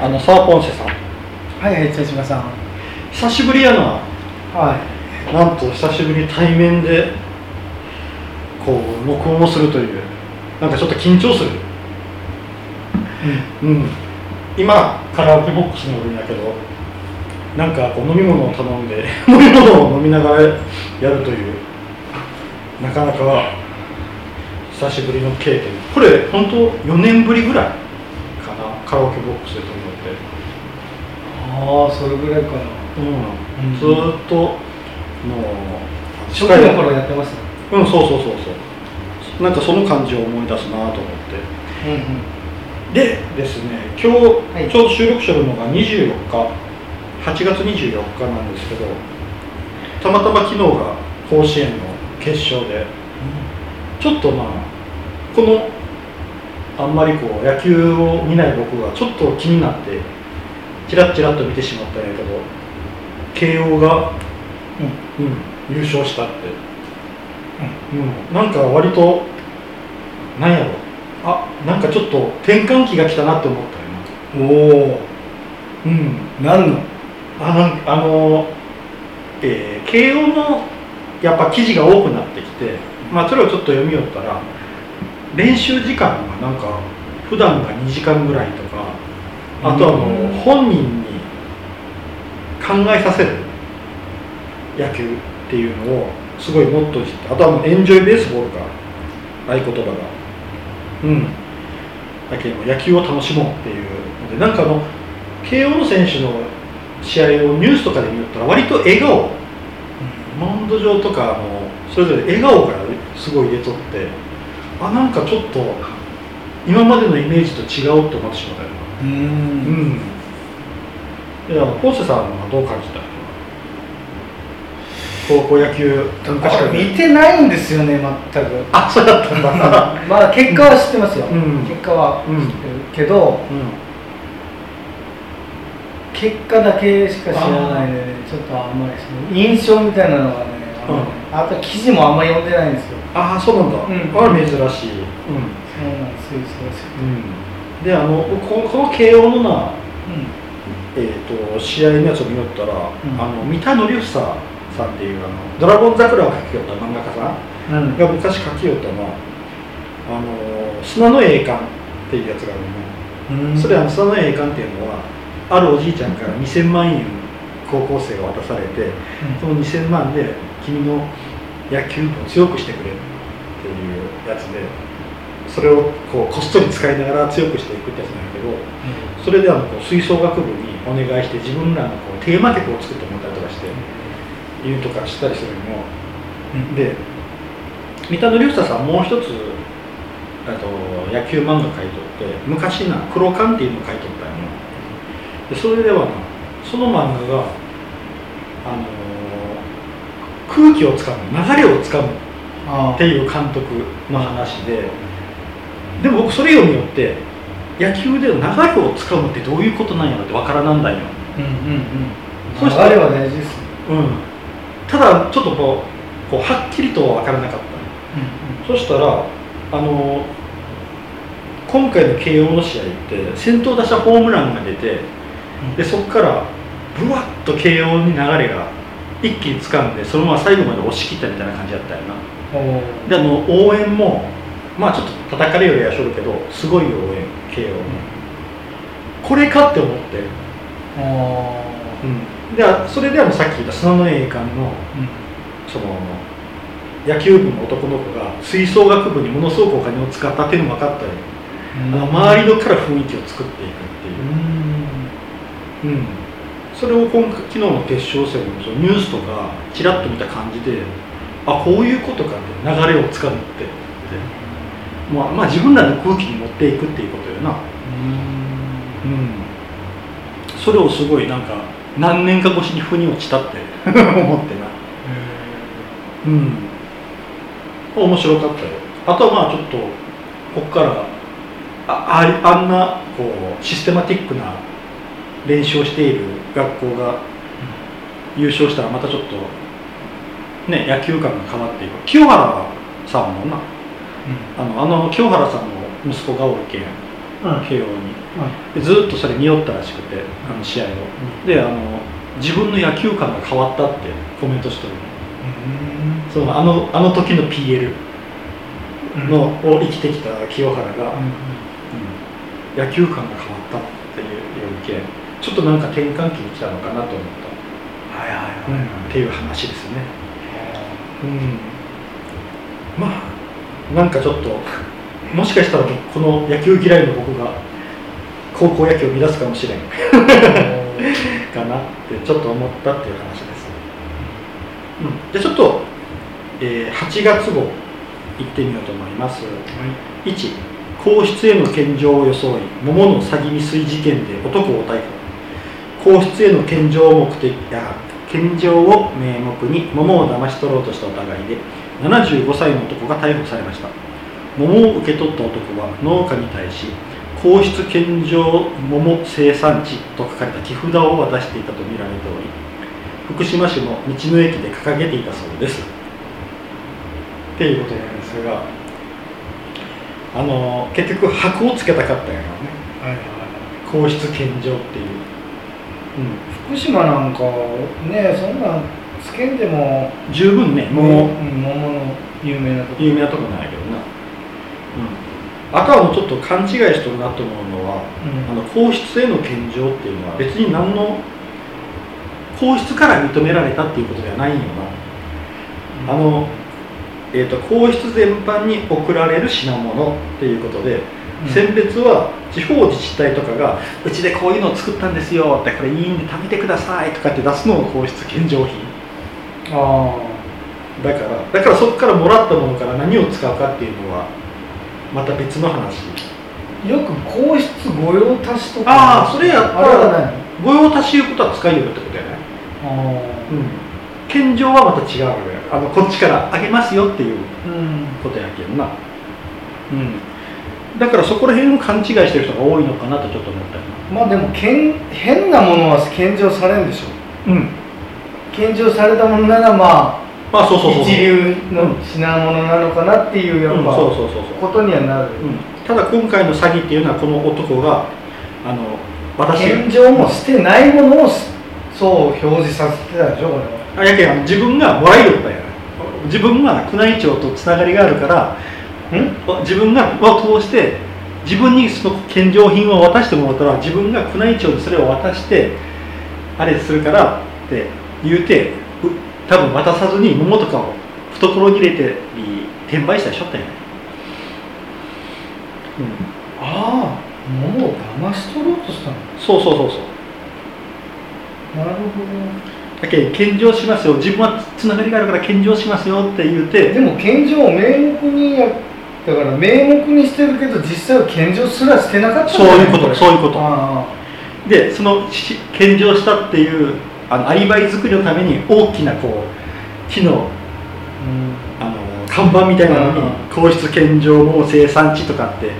あのサーポンセさん。はいはい茶島さん。久しぶりやな。はい。なんと久しぶりに対面でこう録音をするという。なんかちょっと緊張する。うん。今カラオケボックスにおるんやけどなんかこう飲み物を頼んで 飲み物を飲みながらやるという。なかなか久しぶりの経験。これ本当4年ぶりぐらいかな。カラオケボックスでああそれぐらいか。なうん、うん。ずーっともう初期の頃やってましたうんそうそうそうそう。なんかその感じを思い出すなと思って。うんうん。でですね今日、はい。ちょうど収録してるのが24日。8月24日なんですけどたまたま昨日が甲子園の決勝で。ちょっとまあこのあんまりこう野球を見ない僕がちょっと気になってチラッチラッと見てしまったんやけど慶応が、うん、優勝したって、うん、なんか割となんやろ。あなんかちょっと転換期が来たなって思ったよおおなうん。何の？あなんあの、えー慶応のやっぱ記事が多くなってきて、まあ、それをちょっと読みよったら練習時間がなんか普段が2時間ぐらいとかあとはもう本人に考えさせる野球っていうのをすごいモットーにしてあとはもうエンジョイベースボールか合言葉が。うん。だけど野球を楽しもうっていうのでなんかあの慶応の選手の試合をニュースとかで見よったら割と笑顔マウンド上とかあのそれぞれ笑顔がすごい出とってあなんかちょっと今までのイメージと違うって思ってしまったよなううん。んいやポーセさんはどう感じた高校野球見てないんですよね全く。あそうだったんだ。まあ結果は知ってますよ、うん。結果はうん知ってるけど、うん。結果だけしか知らないので、ね、ちょっとあんまりその印象みたいなのがね、あん。あと記事もあんまり読んでないんですよ。ああそうなんだ、うん。あれ珍しい。うん。そうなんですよ、うんであのここの慶応のな、えー、と試合のやつを見よったら、ん。あの三田紀房さんっていうあの「ドラゴン桜」を描きよった漫画家さんうん。うん。が昔描きよったのはあの砂の栄冠っていうやつがあるのね、それあの砂の栄冠っていうのはあるおじいちゃんから2000万円高校生が渡されてその2000万で君の野球部を強くしてくれっていうやつでそれをこうこっそり使いながら強くしていくってやつなんだけどそれであのこう吹奏楽部にお願いして自分らのこうテーマ曲を作ってもらったりとかして言うとかしたりするのうん。で三田の龍太さんもう一つあと野球漫画描いとって昔な「黒缶」っていうのを描いとったんよ。でそれではなその漫画が、あのー空気をつかむ流れをつかむあっていう監督の話ででも僕それ読みよって野球で流れをつかむってどういうことなんやろってわからなんだよ、うんうんうん。それは大事ですね。うん、ただちょっとこうこうはっきりとは分からなかった。そしたらあの今回の慶応の試合って先頭打者ホームランが出てでそこからぶわっと慶応に流れが一気に掴んでそのまま最後まで押し切ったみたいな感じだったよな。であの応援もまあちょっと叩かれよりはしょるけどすごい応援慶応のこれかって思って、あうん、であそれであのさっき言った砂の栄冠のその野球部の男の子が吹奏楽部にものすごくお金を使ったっていうのも分かったり、あの周りのから雰囲気を作っていくっていう、うん、それを今回昨日の決勝戦のそのニュースとかちらっと見た感じであこういうことかって流れをつかむって。って、まあ、まあ自分らの空気に持っていくっていうことよな、うん、それをすごいなんか何年か越しに腑に落ちたって 思ってな。うん。面白かったよ。あとはまあちょっとここからあありあんなこうシステマティックな練習をしている学校が優勝したらまたちょっとね野球感が変わっていく。清原さんもなあのあの清原さんの息子がおるけんうん。慶応に。でずっとそれ見よったらしくてあの試合を。であの自分の野球観が変わったってコメントしてるの。そのあのあの時の PL の、を生きてきた清原が、うん野球観が変わったっていう意見ちょっとなんか転換期に来たのかなと思った、はいはいはいっていう話ですね。うん。まあなんかちょっともしかしたらこの野球嫌いの僕が高校野球を乱すかもしれん。かなってちょっと思ったっていう話です、うん、じゃあちょっと、えー8月号行ってみようと思います、1皇室への献上を装い桃の詐欺未遂事件で男を逮捕。皇室への献上を目的や献上を名目に桃を騙し取ろうとした疑いで75歳の男が逮捕されました。桃を受け取った男は農家に対し皇室献上桃生産地と書かれた木札を渡していたとみられており福島市の道の駅で掲げていたそうです。っていうことなんですがあの結局箔をつけたかったんやろね。はいはい皇室献上っていう、うん、福島なんかねそんなんつけんでも十分ね。も桃。う桃の有名なとこ。有名なとこなんやけどな、うん、あとはもうちょっと勘違いしとるなと思うのはあの皇室への献上っていうのは別に何の皇室から認められたっていうことではないんよな、あの、えー、と皇室全般に贈られる品物っていうことで、うん。選別は地方自治体とかがうちでこういうのを作ったんですよってこれいいんで食べてくださいとかって出すのを皇室献上品あだからだからそこからもらったものから何を使うかっていうのはまた別の話。あよく皇室御用達とか。ああそれやったら御用達いうことは使いよるってことやね。あうん。献上はまた違うあのこっちからあげますよっていうことやけんな。うん。だからそこら辺を勘違いしてる人が多いのかなとちょっと思ったよまあでもけん変なものは献上されるんでしょ。なうん献上されたものならままあそうそうそう一流の品物なのかなっていうやっうん、ぱそうそうそうそう。ことにはなる。うん、ただ今回の詐欺っていうのはこの男があの私献上もしてないものをそう表示させてたでしょこれは。あやけんあの自分がもらいよ。ったんや自分が宮内庁とつながりがあるからん？自分がを通して自分にその献上品を渡してもらったら自分が宮内庁にそれを渡してあれするからって言うてう多分渡さずに桃とかを懐に入れて転売したりしょったんや。ね、うん、ああ桃を騙し取ろうとしたの？そうそうそうそう。なるほだけど献上しますよ。自分はつながりがあるから献上しますよって言うどて。でも献上を名目にやだから名目にしてるけど実際は献上すらしてなかったんそういうことれ。そういうこと。あ。でそのし献上したっていうあのアリバイ作りのために大きなこう木のあの看板みたいなのにうん。皇室献上の生産地とかって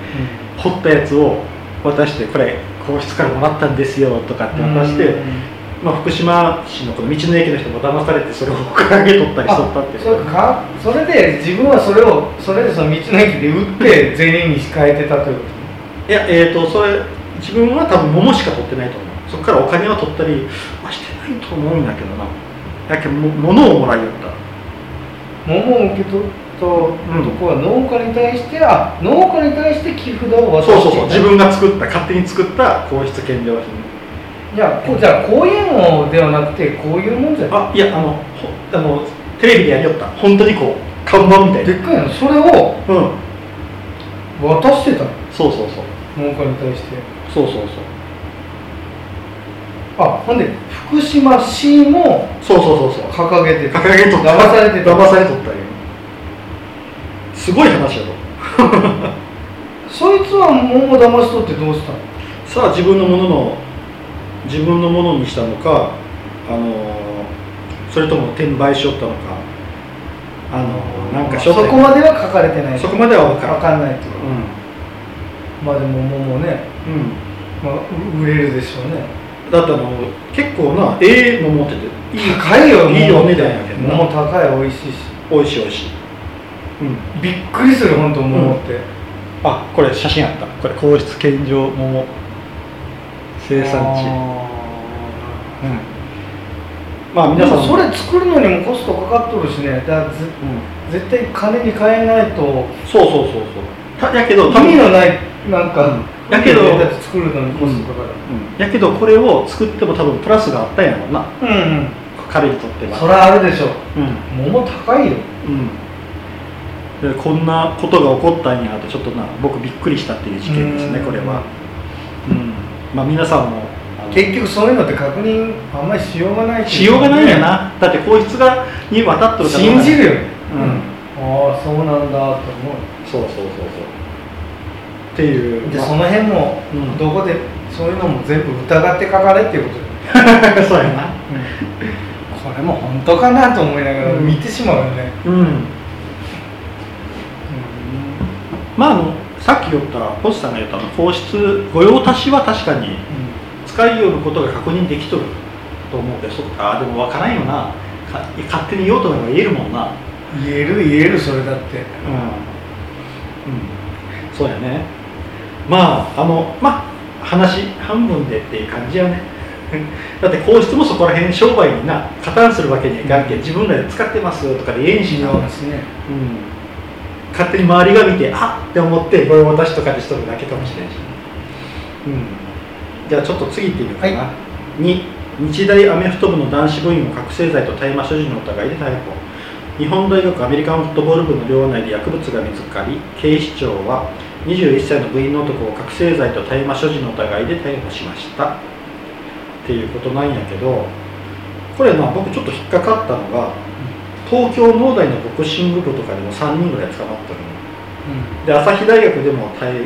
掘ったやつを渡してこれ皇室からもらったんですよとかって渡して、まあ、福島市のこの道の駅の人も騙されてそれを掲げとったりしとったって。あそれかそれで自分はそれをそれでその道の駅で売って銭に変えてたというこいやえー、とそれ自分は多分桃しか取ってないと思う。そこからお金は取ったりいと思うんだけどな。やけども物をもらいよった。と桃を受け取った男は農家に対して、あ農家に対して寄付札を渡してそうそうそう。自分が作った勝手に作った皇室献上品。いやこうじゃあこういうのではなくてこういうもんじゃない？あいやあのほあのテレビでやりよった。本当にこう看板みたいな。でっかいの。それをうん。渡してたの？そうそうそう。農家に対して。そうそうそうあほんで福島市もそうそうそうそう。掲げてた。掲げとった。騙されてた。騙されとったよ。すごい話やろ そいつは桃を騙し取ってどうしたの？さあ自分のものの自分のものにしたのかあのそれとも転売しよったのかあのなんかそこまでは書かれてない。そこまでは分からん。ないっていううまあでも桃ね、ん、うん、まあ、う売れるでしょうねだってあの結構なええ桃ってていい高いよいいお値段やけどな。桃高い美味しいし。美味しい美味しい。うん。びっくりする本当桃って、あこれ写真あった。これ皇室献上桃。生産地。あうん。まあー皆さんそれ作るのにもコストかかっとるしね。だからずうん。絶対金に変えないと。そうそうそうそう。たやけど意味のないなんか、うんやけど作るのにコストかかるうん。やけどこれを作っても多分プラスがあったんやろうな。うん、うん、彼にとっては。それはあるでしょう。ん。桃高いよ。うん、でこんなことが起こったんやとちょっとな僕びっくりしたっていう事件ですねうん。これは、うん、まあ皆さんも結局そういうのって確認あんまりしようがないっていしようがないんやな。だって皇室がに渡っとるから信じるよね。うん。ああそうなんだと思う。そうそうそうそうっていうでまあその辺もうん。どこでそういうのも全部疑って書かれっていうこと そうやな。これも本当かなと思いながらうん。見てしまうよね、うん。まああのさっき言ったポスさんが言った皇室御用達は確かに使いよることが確認できとると思うけどそっかでも分からんよな。か勝手に言おうと思えば言えるもんな。言える言えるそれだって。うん、うん、そうやねまああのまあ話半分でっていう感じやね。だって皇室もそこら辺商売にな加担するわけにはいかんけん自分らで使ってますとかで言えんしな、うん、勝手に周りが見てあっって思ってこれ私とかでしとるだけかもしれんし、うん、じゃあちょっと次行ってみようかな、は2日大アメフト部の男子部員を覚醒剤と大麻所持の疑いで逮捕。日本大学アメリカンフットボール部の寮内で薬物が見つかり警視庁は21歳の部員の男を覚醒剤と大麻所持の疑いで逮捕しました。っていうことなんやけどこれまあ僕ちょっと引っかかったのが東京農大のボクシング部とかでも3人ぐらい捕まってるの。で朝日大学でも大麻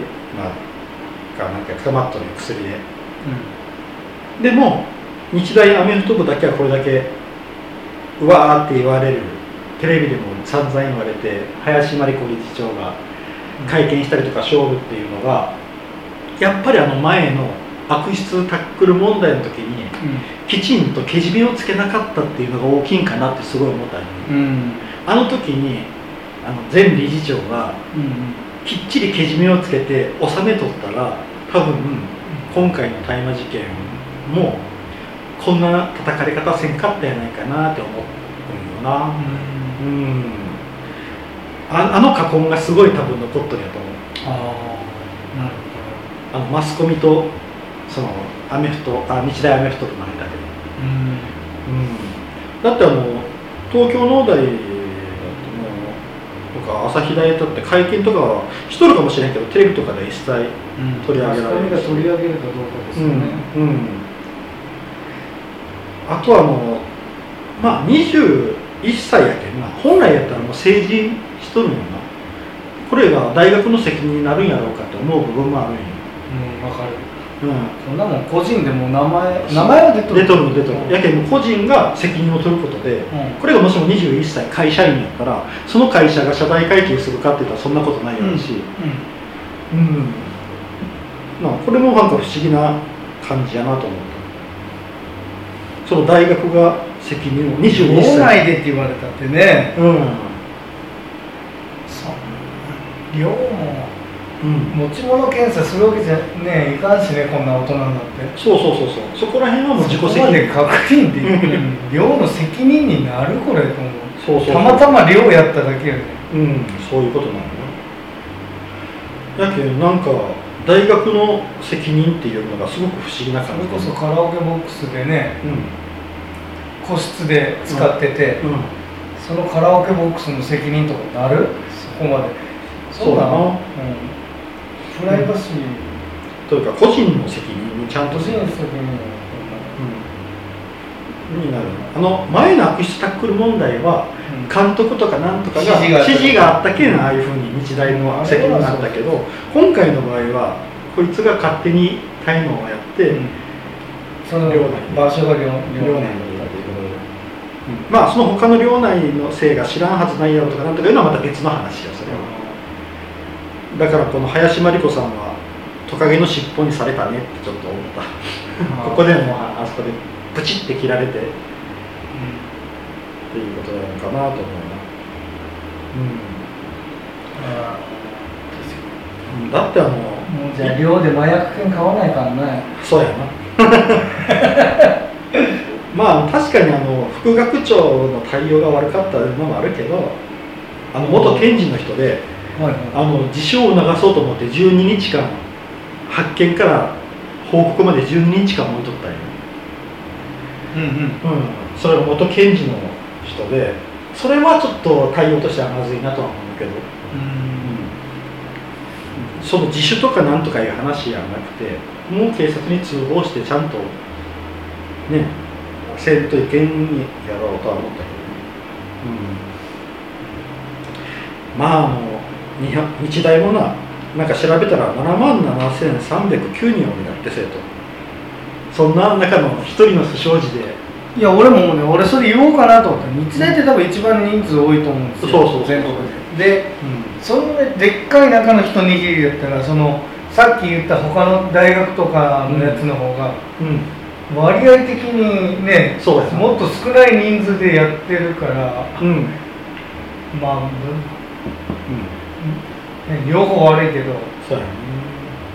がなんか捕まっとる薬で。でも日大アメフト部だけはこれだけうわーって言われる。テレビでも散々言われて林真理子理事長が会見したりとか勝負っていうのがやっぱりあの前の悪質タックル問題の時にきちん。とけじめをつけなかったっていうのが大きいん。かなってすごい思ったん。ようん。うん。あの時にあの前理事長がうん。きっちりけじめをつけて収めとったら多分今回の大麻事件もこん。な叩かれ方せん。かったやないかなって思うん。よなうんああの過根がすごい多分残っとるやと思う。ああなるあのマスコミとそのアメフトあ日大アメフトとの間で、ほどうん。うん、だってあの東京農大だとか朝日大だって会見とかはしとるかもしれんけどテレビとかで一切取り上げられるマスコミが取り上げるかどうかですよね、うん。うん、あとはもうまあ21歳やけんな。本来やったらもう成人しとるんよな。これが大学の責任になるんやろうかって思う部分もあるんよ、うん、わかる。うそんなもん個人でも名前名前は出とん、る。出とるの出とる、うん。やけんもう個人が責任を取ることでうん。これがもしも21歳会社員やったらその会社が社内会計するかって言ったらそんなことないやろうし、うん。まあ、これもなんか不思議な感じやなと思った。その大学が責任をうん21脳歳内でって言われたってね。うん、量もうん、持ち物検査するわけじゃねいかんしねこんな大人になって。そうそうそうそう。そこら辺はもう自己責そこまで任。確認できる 量の責任になるこれと思う。そうそうそう。たまたま量やっただけよねうん。そういうことなのよやけんなんか大学の責任っていうのがすごく不思議なそ感じれこそカラオケボックスでねうん。個室で使ってて、うん。そのカラオケボックスの責任とかなる？そこまでそうだなうん、プライバシー、というか個人の責任にちゃんと。個人の責任うん。になるあの前の悪質タックル問題はうん。監督とかなんとかが指示があったけんああいうふうに日大の責任になったけど今回の場合はこいつが勝手に大麻をやって、うん。その寮内場所が寮寮内にまあその他の寮内のせいが知らんはずないやろとかなんとかいうのはまた別の話よそれはだからこの林真理子さんはトカゲの尻尾にされたねってちょっと思った。ここでもああそこでブチって切られて。っていうことなのかなと思うな。うん。うん。だってあのもうじゃあ寮で麻薬犬買わないからねそうやな。まあ確かにあの副学長の対応が悪かったのもあるけどあの元検事の人ではいあの自傷を流そうと思って12日間発見から報告まで12日間置いとったんよ、うんうん。うん、それが元検事の人でそれはちょっと対応としてはまずいなとは思うけど、その自首とかなんとかいう話じゃなくてもう警察に通報してちゃんとねせんといけんやろうとは思ったけど、うん、まああの日大もななんか調べたら7万7309人おるんだって生徒。そんな中の一人の不祥事で。いや俺もね俺それ言おうかなと思って。日大って多分一番人数多いと思うんですよ。そうそうそう全国で。でそのねでっかい中の一握りだったらそのさっき言った他の大学とかのやつの方がうん、うん。割合的にねそうやな。もっと少ない人数でやってるから。うん。まあ、うん。ね、両方悪いけど。そうやね。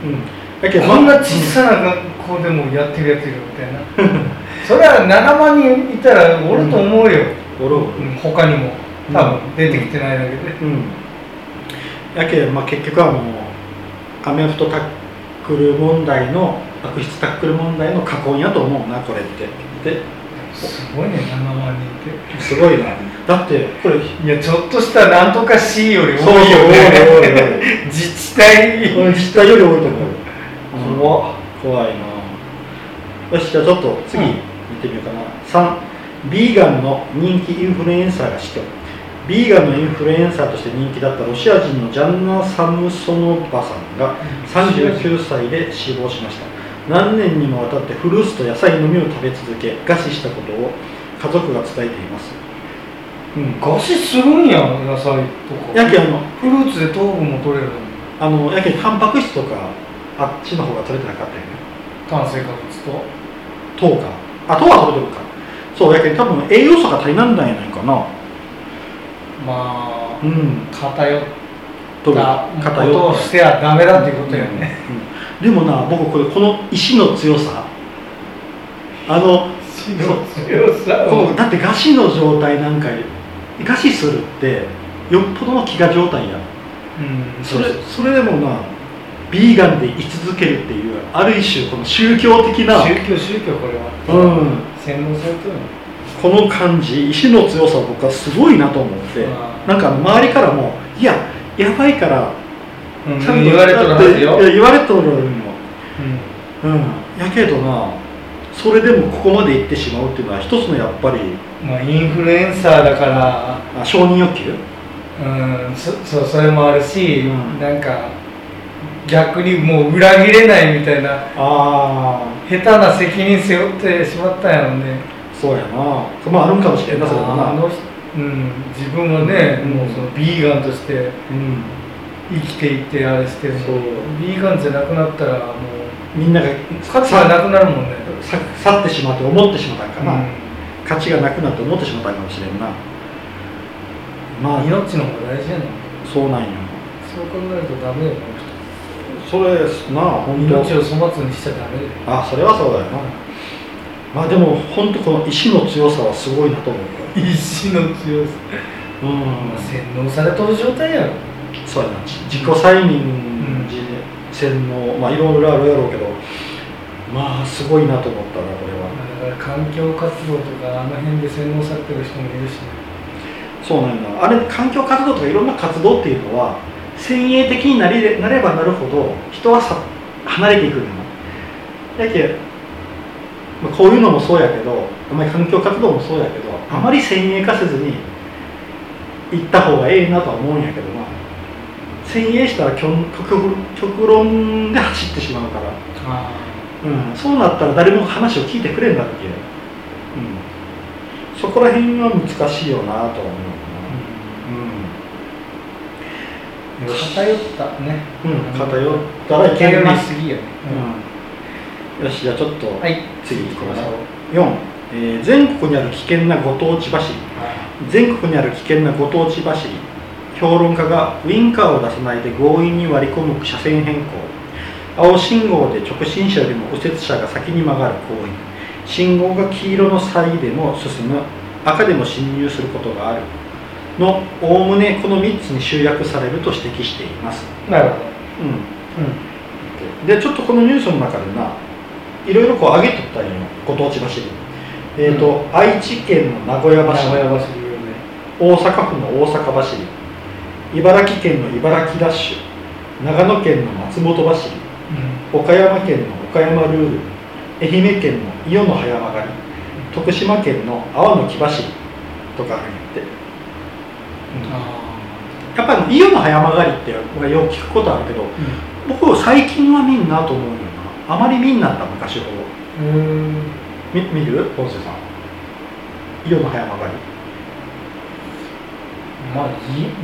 うん。だけどこんなまあ小さな学校でもやってるやついるみたいな。それは7万人いたらおると思うよ、おるおる。うん他にも。多分出てきてないだけで、うん、やけん、まあ、結局はもうアメフトタックル問題の悪質タックル問題の過根やと思うなこれって。ですごいね。7万人ってすごいなだってこれいやちょっとしたなんとか C より多いよね。自治体これ実態より多いと思う。怖っ怖いな。よしじゃあちょっと次うん見てみようかな、3ビーガンの人気インフルエンサーが死去ビーガンのインフルエンサーとして人気だったロシア人のジャンナ・サムソノバさんが39歳で死亡しました何年にもわたってフルーツと野菜のみを食べ続け餓死したことを家族が伝えています、うん、餓死するんや野菜とか。やけんあのフルーツで糖分も取れるの？あのやけんタンパク質とかあっちの方が取れてなかったよね。炭水化物と？糖か。あ糖は取れてるか。そうやけん多分栄養素が足りなんだんやないかな。まあうん。偏った偏ことをっしてはダメだっていうことよね、うんうんでもな僕これこの意志の強さ。あの死の強さ？このだって餓死の状態なんか餓死するってよっぽどの飢餓状態やうん。それそれでもなビーガンで居続けるっていうある一種この宗教的な宗教宗教これは。うん。洗脳されてるの？この感じ意志の強さ僕はすごいなと思って。なんか周りからもいややばいからうん。ちゃんと言われとるはずよ、いや言われとるのうん。うん。やけどなそれでもここまで行ってしまうっていうのは一つのやっぱりまあ、インフルエンサーだから。あ承認欲求？うんそそうそれもあるし、うん。なんか逆にもう裏切れないみたいなあ下手な責任背負ってしまったんやろね。あそうやな。まああるんかもしれんなそな。うん、自分はね、うん。もうそのビーガンとしてうん生きていってあれしてるのそう。ビーガンじゃなくなったらもうみんなが価値がなくなるもんね。さ去ってしまって思ってしまったんかな、うん。価値がなくなって思ってしまったんかもしれんな。まあ命の方が大事やのそうなんよ。そう考えるとダメよこそれなあの本人当。命を粗末にしちゃダメあそれはそうだよな。まあでも本当この意志の強さはすごいなと思う意志の強さ、うん。洗脳されとる状態やろそうやな自己催眠自洗脳まあいろいろあるやろうけどまあすごいなと思ったなこれは。だから環境活動とかあの辺で洗脳されてる人もいるしね。そうなんだあれ環境活動とかいろんな活動っていうのは先鋭的になれなればなるほど人はさ離れていくんだよやけ、まあ、こういうのもそうやけどあまり環境活動もそうやけどあまり先鋭化せずに行った方がええなとは思うんやけどな先鋭したら極極極論で走ってしまうから、あうん、そうなったら誰も話を聞いてくれんだっていう、うん、そこら辺は難しいよなとは思う。かな、うん。偏ったね。うん、偏ったらいけな、りすぎよね、うん、よしじゃあちょっとはい。次行きましょう。4、えー全国にある危険なご当地走り。全国にある危険なご当地走り評論家がウインカーを出さないで強引に割り込む車線変更。青信号で直進車よりも右折車が先に曲がる行為。信号が黄色の際でも進む。赤でも進入することがある。のおおむねこの3つに集約されると指摘しています、なるほど。うん、でちょっとこのニュースの中でないろいろこう上げとったんよご当地走り。えーと愛知県の名古屋走り。名古屋走り有名。大阪府の大阪走り茨城県の茨城ダッシュ長野県の松本走り岡山県の岡山ルール愛媛県の伊予の早曲がり徳島県の阿波の木走りとかあるんやってあやっぱり伊予の早曲がりって俺よく聞くことあるけど僕最近は見んなと思うよなあまり見んなった昔ほど。あうん。み見る？本瀬さん。伊予の早曲がりまあ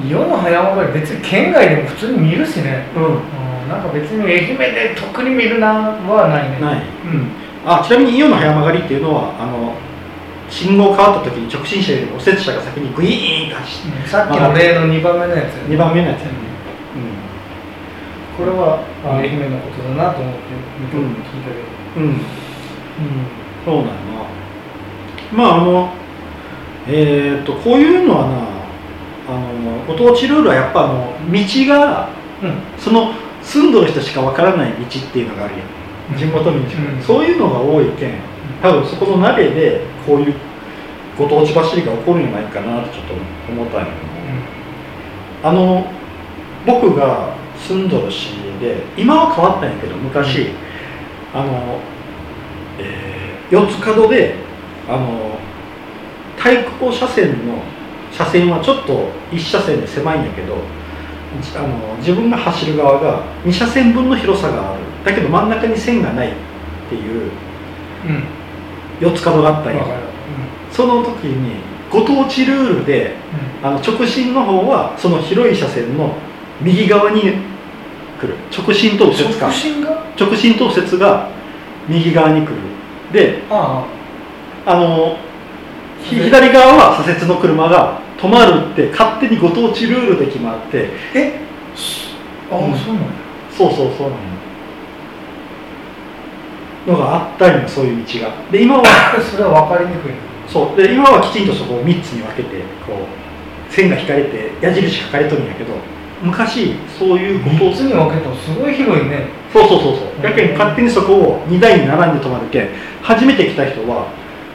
い世の早曲がり別に県外でも普通に見るしね。うん。うん。なんか別に愛媛で特に見るなはないね。ない。うん。あちなみにイオンの早曲がりっていうのはあの信号変わった時に直進車よりも右折車が先にグイーンと走って。さっきの例の2番目のやつ2番目のやつやね、これはあ愛媛のことだなと思って聞いたけど。うん。うん、そうなんやな。まああのえっ、とこういうのはなあのご当地ルールはやっぱあの道がうん。その住んどる人しかわからない道っていうのがあるやん。地元民しか、うん。そういうのが多いけん。多分そこの鍋でこういうご当地走りが起こるんじゃないかなとちょっと思ったんやけど。あの僕が住んどる市で今は変わったんやけど昔、あの、えー四つ角であの対向車線の車線はちょっと一車線で狭いんやけどじあの自分が走る側が2車線分の広さがある。だけど真ん中に線がないっていううん。四つ角があったんやわかる。その時にご当地ルールであの直進の方はその広い車線の右側に来る。直進と右折か。直進が？直進と右折が右側に来る。でああ。のひ左側は左折の車が止まるって勝手にご当地ルールで決まってあえ？ああ、うん。そうなんやそうそうそうなののがあったんよそういう道が。で今は それは分かりにくい。そう。で今はきちんとそこを3つに分けてこう線が引かれて矢印書かれとるんやけど昔そういうこと3つに分けたらすごい広いね。そうそうそうそう。やけん勝手にそこを2台に並んで止まるけん初めて来た人は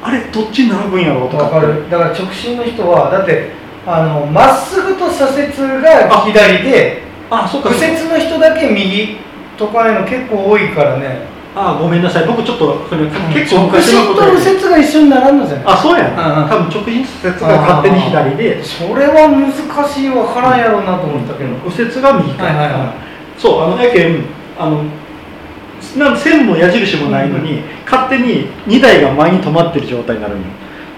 あれどっちに並ぶんやろうとか分かる。だから直進の人はだってあのまっすぐと左折が左であそっか右折の人だけ右とかいうの結構多いからね。あごめんなさい。僕ちょっとそれ結構直昔の進ことと右折が一緒に並んのじゃないあそうやうん。な、うん多分直進左折が勝手に左で。それは難しい分からんやろうなと思ったけど、右折が右か、はいはいはそうあのやけんあのなん線も矢印もないのに、勝手に2台が前に止まってる状態になるんよ。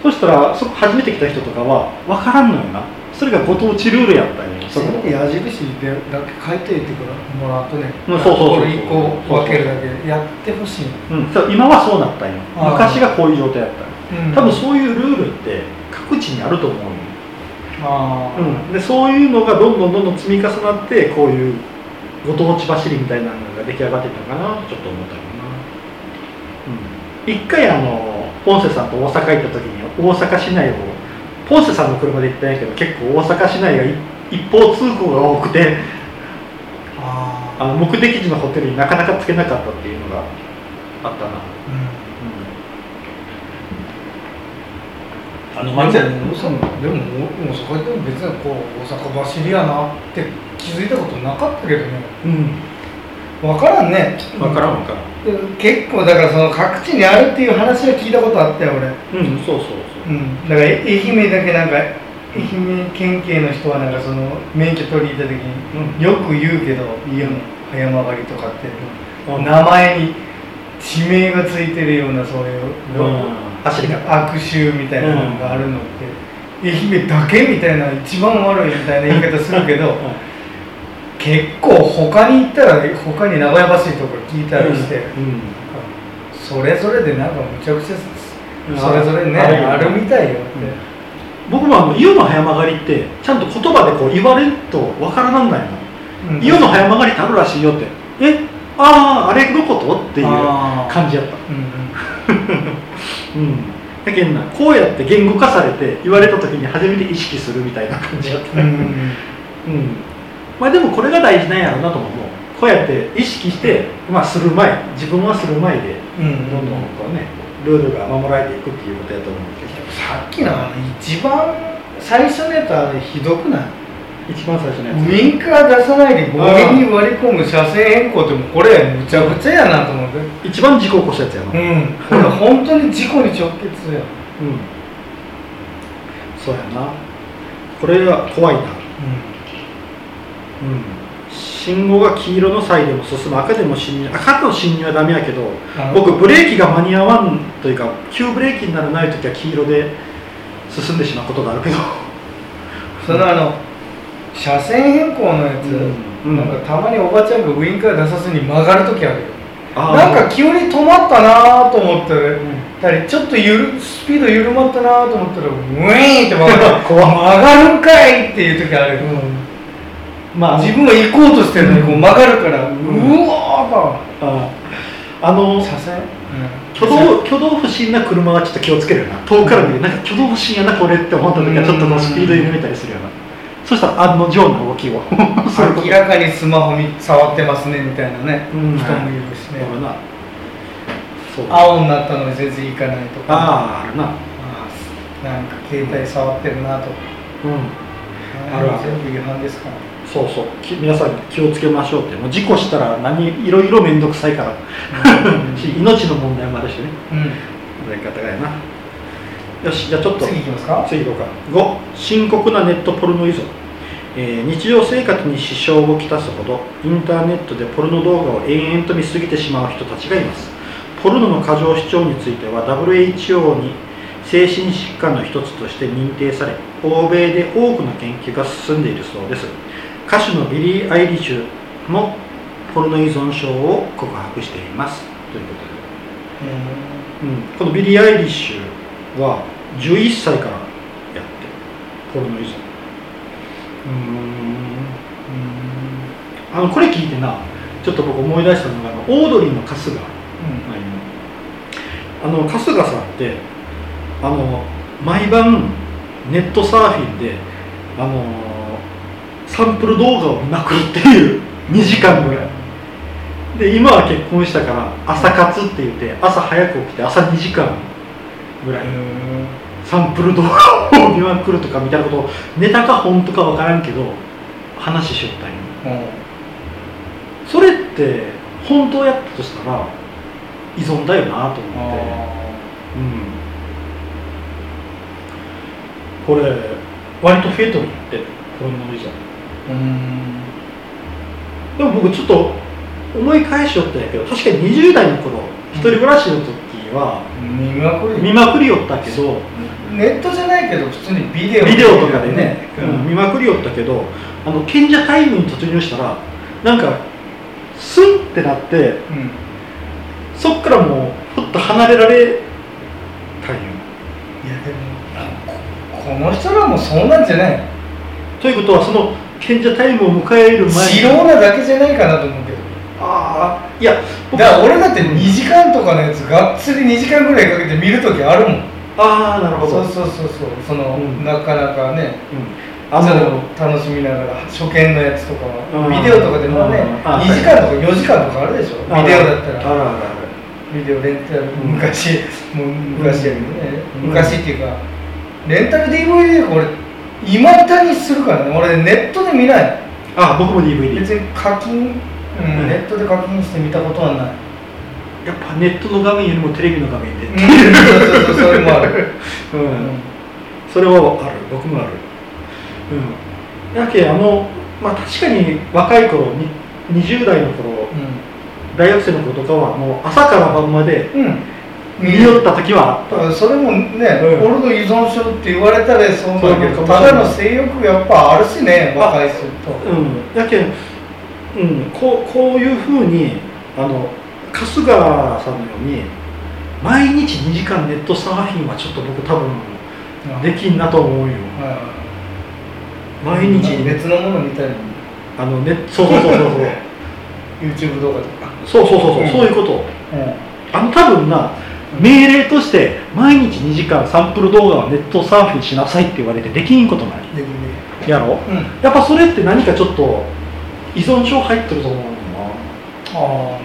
そしたらそこ初めて来た人とかは分からんのよな。それがご当地ルールやったんよそこ。の矢印でだけ書いていてもらうとね。うんそうそうそうそう。分けるだけでやってほしい。うん、そう今はそうなったんよ。昔がこういう状態やったんようん。多分そういうルールって各地にあると思うあ、うん、でそういうのがどんどんどんどん積み重なってこういうご当地走りみたいなのが出来上がってたのかなとちょっと思ったよな、うん、一回あのポンセさんと大阪行った時に大阪市内をポンセさんの車で行ったんやけど結構大阪市内がい一方通行が多くてああの目的地のホテルになかなか着けなかったっていうのがあったな、ーうん。あのまあ、までもでも大阪行っても別にこう大阪走りやなって気づいたことなかったけどね。うん。分からんね。分からん分からん。で結構だからその各地にあるっていう話は聞いたことあったよ俺。うんそうそうそう。うん。だから愛媛だけなんか愛媛県警の人はなんかその免許取り入れた時によく言うけど家の早曲がりとかってうん名前に地名がついてるようなそういう、うん。走り方。悪臭みたいなのがあるのって、愛媛だけみたいな一番悪いみたいな言い方するけど結構他に行ったら他に名古屋橋とか聞いたりして、うん。それぞれでなんかむちゃくちゃうんそれぞれねあるみたいよって、僕もあの「伊予の早曲がり」ってちゃんと言葉でこう言われるとわからなんないの。うん。伊予の早曲がりってあるらしいよって。えあああれのことっていう感じやった。うんうん。だけどなこうやって言語化されて言われた時に初めて意識するみたいな感じやった。うんうん。うんまあでもこれが大事なんやろうなとも思う。こうやって意識して、まあ、する前自分はする前でうん。うんどんどんこうねルールが守られていくっていうことやと思うけど。さっきの一番最初のやつあれひどくない？一番最初のやウインカー出さないで強引に割り込む車線変更ってもうこれむちゃくちゃやなと思って。つ一番事故起こすやつやな。うん。これ本当に事故に直結やうん。そうやな。これは怖いな。うん信号が黄色の際でも進む。赤でも進入赤の進入はダメやけどあ僕ブレーキが間に合わんというか急ブレーキにならない時は黄色で進んでしまうことがあるけど。そのあの車線変更のやつ、うん。なんかたまにおばちゃんがウインカー出さずに曲がる時あるよ。なんか急に止まったなと思って、ん。たりちょっとゆるスピード緩まったなと思ったらウィーンって曲がる。曲がるんかいっていう時あるよ、まあ自分は行こうとしてるのにこう曲がるから、ううんわああのー車線、挙動挙動不審な車はちょっと気をつけるよな。遠くから見てなんか挙動不審やなこれって思った時はちょっとこうスピード緩めたりするよな。そしたら案の定の動きを。明らかにスマホに触ってますねみたいなね、うん。人もいるしね、な。そう。青になったのに全然行かないとか。あああるな。あーなんか携帯触ってるなと。かうん。あるある全部違反ですからそうそう。き皆さん気をつけましょうって。もう事故したら何いろいろ面倒くさいから。し 命の問題もあるしね。うん。やり方がやな。よしじゃあちょっと。次行きますか？次行こうか。5深刻なネットポルノ依存、えー日常生活に支障をきたすほどインターネットでポルノ動画を延々と見過ぎてしまう人たちがいます。ポルノの過剰視聴については WHO に精神疾患の一つとして認定され欧米で多くの研究が進んでいるそうです歌手のビリー・アイリッシュもポルノ依存症を告白しています。ということでうん、このビリー・アイリッシュは11歳からやってポルノ依存うん。あのこれ聞いてなちょっと僕思い出したのがオードリーの春日あの春日さんってあの毎晩ネットサーフィンであのサンプル動画を見まくるっていう 2時間ぐらい。で今は結婚したから朝活って言って朝早く起きて朝2時間ぐらい。サンプル動画を見まくるとかみたいなことをネタか本当か分からんけど話しよったんよ。それって本当やったとしたら依存だよなと思って、うん、これ割と増えとるんやってポルノ依存でも僕ちょっと思い返しよったんやけど確かに20代の頃一人暮らしの時は見まくり見まくりよったけどネットじゃないけど普通にビデオビデオとかでね、うん。うん見まくりよったけどあの賢者タイムに突入したらなんかスンってなってうん。そっからもうふっと離れられたんよ。いやでもここの人らもそうなんじゃないということはその賢者タイムを迎える前に。素人なだけじゃないかなと思うけど。ああいやだから俺だって2時間とかのやつがっつり2時間ぐらいかけて見るときあるもん。ああなるほど。そうそうそうそう。その、うん。なかなかねうん。あのを楽しみながら初見のやつとかは。うん。ビデオとかでもねうん。あ2時間とか4時間とかあるでしょ。ビデオだったら。あるあるあビデオレンタルん昔もう昔やけどね。うん。昔っていうかレンタル DVD これいまだにするからね。俺ネットで見ない。るあ僕も DVD 別に課金、うんうん。ネットで課金して見たことはない。やっぱネットの画面よりもテレビの画面で、うんそうそうそうそれもある、うん。うんそれはある。僕もある。うん。やけあのまあ確かに若い頃に20代の頃大学生の頃とかはもう朝から晩までうん、うん見よった時はそれもね、うん。ポルノ依存症って言われたらそうだけどただの性欲やっぱあるしね若い人と。うん。やけん、うん、こうこういうふうにあの春日さんのように毎日2時間ネットサーフィンはちょっと僕多分できんなと思うよ。毎日。別のもの見たりあのねそうそうそうそうそう。YouTube 動画とか。そうそうそうそう、うん。そういうこと。うん。あの多分な命令として毎日2時間サンプル動画はネットサーフィンしなさいって言われてできんことないやろ？うん。あやっぱそれって何かちょっと依存症入ってると思うの？なあ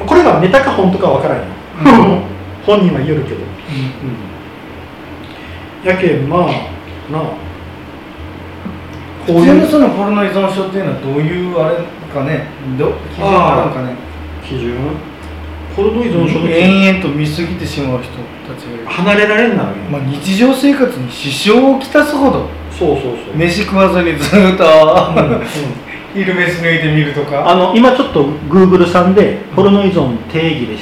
うんこれがネタか本とかわからんよ、うん。本人は言えるけど、やけんまあなあ。こういう普通のそのポルノ依存症っていうのはどういうあれかね？ど基準があるんかね？基準？ポルノ依存症の基準延々と見過ぎてしまう人たちがいる、離れられんなるよ、まあ、日常生活に支障をきたすほど。そうそうそう、飯食わずにずっとうん。うん。昼飯抜いてみるとか。あの今ちょっと Google さんでポルノ依存定義で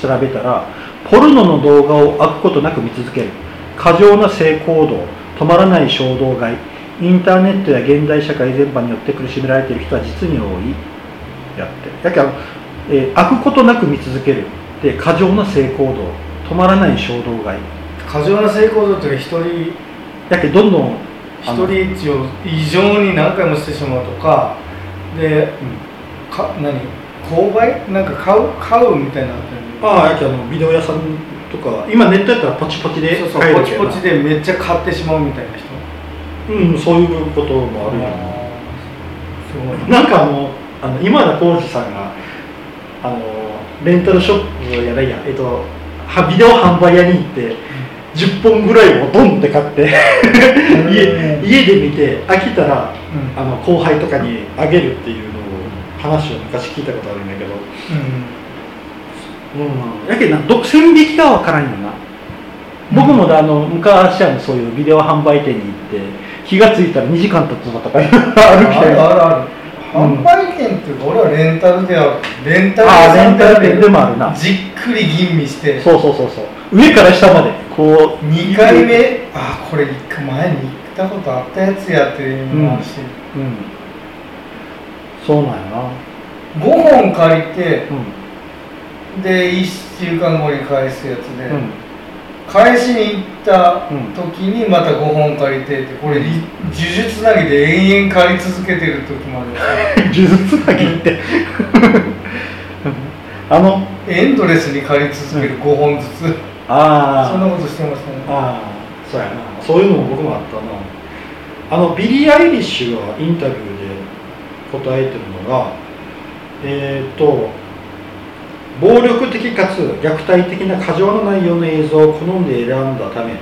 調べたらポルノの動画を飽くことなく見続ける。過剰な性行動止まらない衝動買いインターネットや現代社会全般によって苦しめられている人は実に多い。やって。やけん、えー飽くことなく見続ける。で過剰な性行動。止まらない衝動買い。過剰な性行動っていうか一人やけんどんどん一人一を異常に何回もしてしまうとかでか何購買？なんか買う買うみたいなのあああやけんあのビデオ屋さんとか今ネットやったらポチポチでそうそうポチポチでめっちゃ買ってしまうみたいな人。うんそういうこともあるよ、すごい。なんかあのあの今田耕司さんがあのレンタルショップやらいや、えっと、はビデオ販売屋に行って10本ぐらいをドンって買って家家で見て飽きたらうん。あの後輩とかにあげるっていうのを話を昔聞いたことあるんだけど、うん、やけどなど線引きがわからんよな。僕もあの昔あのそういうビデオ販売店に行って気がついたら2時間経ったとかあるけど。あるあるある。うん販売店っていうか俺はレンタルであるレンタルあーレンタル店でもあるな。じっくり吟味して。そうそうそうそう。上から下まで。こう2回目？あこれ1回前に行ったことあったやつやっていうのもあるし、うん。そうなんやな。5本借りてうん。で1週間後に返すやつで、うん返しに行ったうん時にまた5本借りてってこれり呪術つなぎで延々借り続けてる時もある。呪術つなぎって。あのエンドレスに借り続ける5本ずつ、ああそんなことしてましたね。ああそうやな。そういうのも僕もあったな。あのビリー・アイリッシュがインタビューで答えてるのがえっ、と暴力的かつ虐待的な過剰な内容の映像を好んで選んだため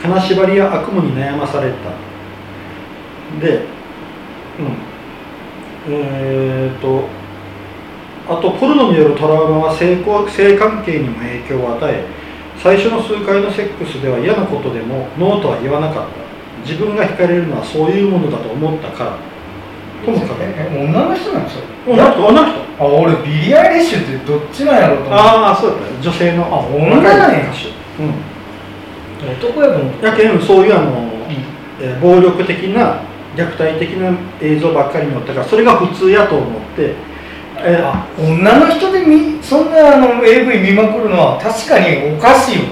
金縛りや悪夢に悩まされた。でうん。えっ、とあとポルノによるトラウマは性交性関係にも影響を与え最初の数回のセックスでは嫌なことでもノーとは言わなかった。自分が惹かれるのはそういうものだと思ったから。女の人なんですよ。女の人？女の人あ俺ビリー・アイリッシュってどっちなんやろうと思って。ああそうだったよ女性の。あ女なんや。うん。男やと思ってやけんそういうあの、えー暴力的な虐待的な映像ばっかりに載ったからそれが普通やと思って、えーあ女の人でみそんなあの AV 見まくるのは確かにおかしいよ。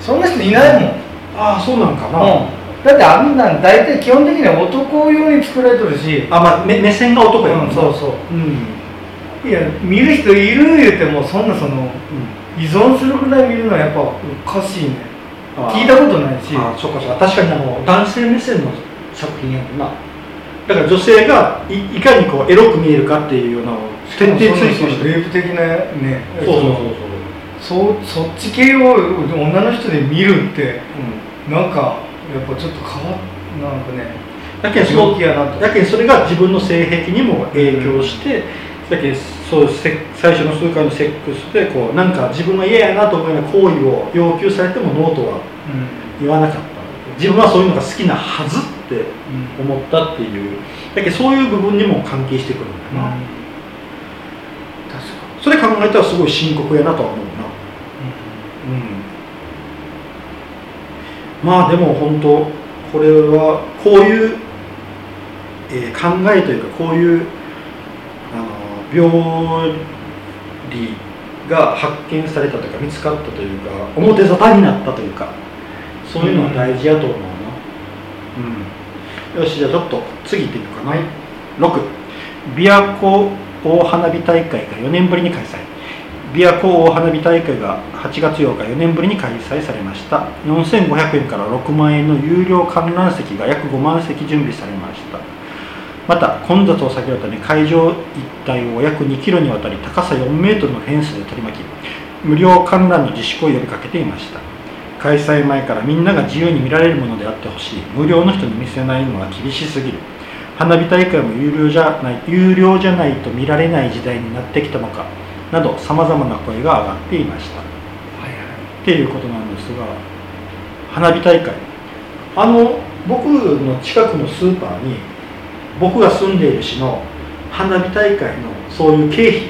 そんな人いないもん、ああそうなんかな、うん、だってあんなん大体基本的には男用に作られてるし。あまあ目目線が男やもんなうんそうそう。うん、いや見る人いる言うてもそんなその依存するぐらい見るのはやっぱおかしいね。聞いたことないし。あそうかそうか。確かにあの男性目線の作品やもんな。だから女性がいいかにこうエロく見えるかっていうような徹底追求して。るレイプ的なね。そうそうそうそうそう。そっち系を女の人で見るってうん。なんかやっぱちょっと変わっなんかねだけどだけどそれが自分の性癖にも影響して、だけどそうせ最初の数回のセックスでこうなんか自分が嫌やなと思うような行為を要求されてもノーとは言わなかった。自分はそういうのが好きなはずって思ったっていう。だけどそういう部分にも関係してくるんだよな、確かそれ考えたらすごい深刻やなとは思うな。うんまあでも本当これはこういう、考えというかこういう病理が発見されたというか見つかったというか表沙汰になったというかそういうのは大事やと思うな。うん、よしじゃあちょっと次行ってみようかな、6琵琶湖大花火大会が4年ぶりに開催。琵琶湖大花火大会が8月8日4年ぶりに開催されました。4500円から6万円の有料観覧席が約5万席準備されました。また混雑を避けるため会場一帯を約2キロにわたり高さ4メートルのフェンスで取り巻き無料観覧の自粛を呼びかけていました。開催前からみんなが自由に見られるものであってほしい。無料の人に見せないのは厳しすぎる。花火大会も有料じゃない有料じゃないと見られない時代になってきたのか。などさまざまな声が上がっていました。っていうことなんですが花火大会。あの僕の近くのスーパーに僕が住んでいる市の花火大会のそういう経費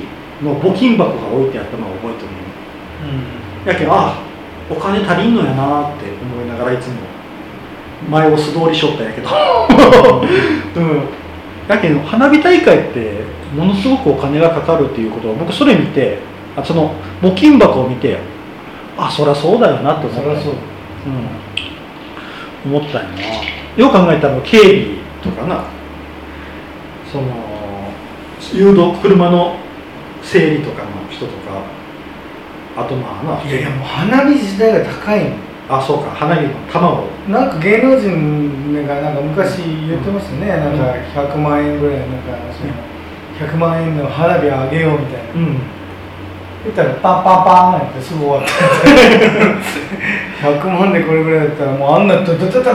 の募金箱が置いてあったのを覚えてるの。やけどああお金足りんのやなって思いながらいつも前を素通りしょったんやけど。うん。やけど花火大会ってものすごくお金がかかるっていうことを僕それ見てあその募金箱を見てあそりゃそうだよなって思った。そりゃそう。うん、思ったんやな。よく考えたら警備とかな。その誘導車の整理とかの人とか。あとまあな。いやいやもう花火自体が高い。のあそうか。花火の玉を。なんか芸能人がなんか昔言ってましたね、なんか100万円ぐらいなんかその100万円の花火あげようみたいな、うん、言ったらパンパンパンなんてすぐ終わった100万でこれぐらいだったらもうあんなドドドドドドドっ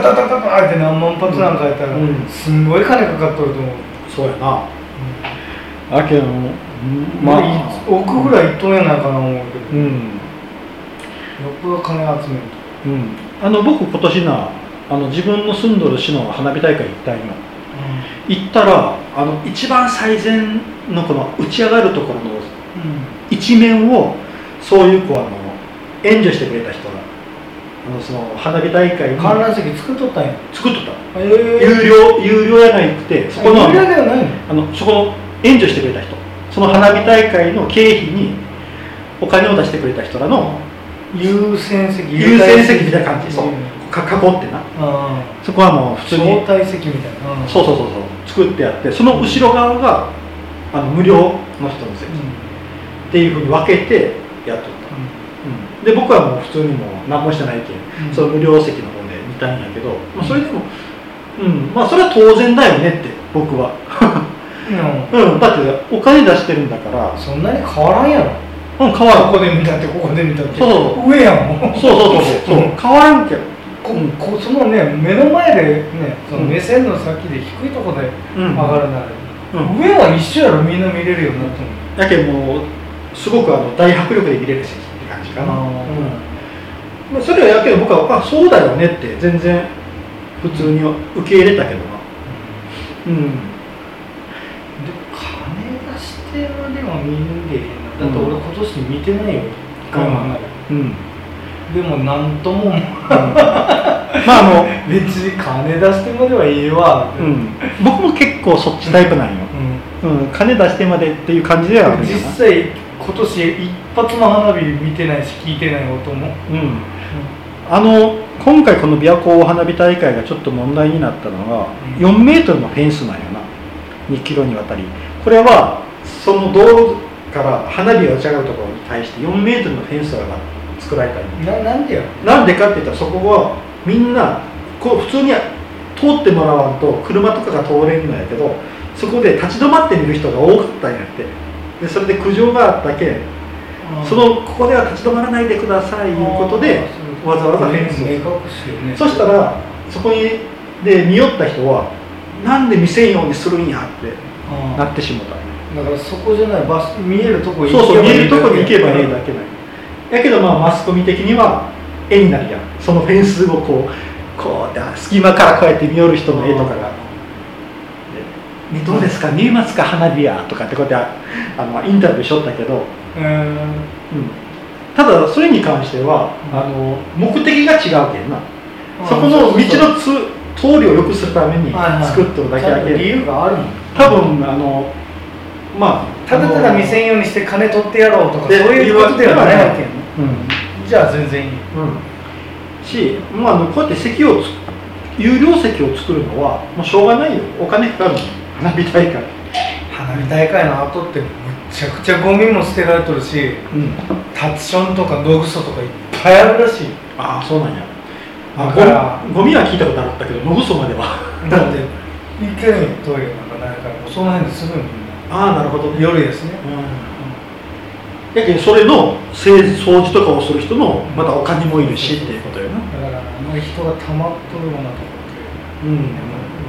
て何万発なんかやったら、うん、すんごい金かかっとると思うそうやな、うん、だけどまあ億ぐらいいっとやないかな思うけどうんよっぽど金集めるとうんあの僕今年なあの自分の住んどる市の花火大会行った今行ったらあの一番最前のこの打ち上がるところの一面をそういうこうあの援助してくれた人があのその花火大会に観覧席作っとったんや。作っとった。へ有料有料やないくてそこの。あのそこの援助してくれた人。その花火大会の経費にお金を出してくれた人らの優先席優先席みたいな感じ。そう。うんか囲ってな。あそこはもうあ普通に。招待席みたいな、そうそうそうそう。作ってやってその後ろ側があの無料の人の席。っていうふうに分けてやっとった、うん、で僕はもう普通にもう何もしてないけん、うん。その無料席の方で見たいんやけど、まあ、それでもうん。まあそれは当然だよねって僕は。うん。うん。だってお金出してるんだから。そんなに変わらんやろ。うん変わらん。ここで見たってここで見たって。そうそう上やもん。そうそうそうそう。そううん変わらんけどここそのね目の前でねその目線の先で低いところでうん。上がるなら、うん。上は一緒やろみんな見れるようになっても。だけどもうすごくあの大迫力で見れる席って感じかな、うん。まあ、それはやけど僕はあそうだよねって全然普通に受け入れたけどな。うん。で金出してまでは見んでええな。だって俺今年見てないよ一回もないうんでもなんともまああの、別に金出してまではいいわ。ってうん、僕も結構そっちタイプなんよ、うん。うん、金出してまでっていう感じではある実際今年一発の花火見てないし聞いてない音も、うん。あの今回この琵琶湖大花火大会がちょっと問題になったのはうん。4メートルのフェンスなんよな。2キロにわたり。これはその道路から花火が打ち上がるところに対して4メートルのフェンスが作られたんよななんでや？なんでかって言ったらそこはみんなこう普通に通ってもらわんと車とかが通れんのやけどそこで立ち止まって見る人が多かったんやって。でそれで苦情があったけんそのここでは立ち止まらないでくださいいうことでわざわざフェンスを。そしたらそこにで見よった人はなんで見せんようにするんやってあなってしもただからそこじゃない場所見えるとこ行そうそう見えるとこだけに行けばいいだけないやけどまあマスコミ的には絵になるやん。そのフェンスをこうこう隙間からこうやって見よる人の絵とかが。でどうですか？見えますか？花火や。とかってこうやってあのインタビューしとったけど、うーん。うん、ただそれに関してはあの目的が違うけんな。そこの道のつ通りを良くするために作っとるだけやけん。理由がある多分あのまあただただ見せんようにして金取ってやろうとかそうでいうことではないわけやじゃあ全然いい。うん、し、まあ、こうやって席をつ有料席を作るのはもうしょうがないよ。お金かかるの。花火大会。花火大会の後ってむちゃくちゃゴミも捨てられてるしうん。タッチションとか道具ソとかいっぱいあるらしい。ああそうなんや。あだからゴミは聞いたことあったけど野ぐそまでは。だって行けるトイレなんかないからもうその辺ですぐみんああなるほどな夜ですね。うんやけどそれの清掃除とかをする人のまたお金もいるしっていうことよな。だからあの人が溜まっとるようなとこってうん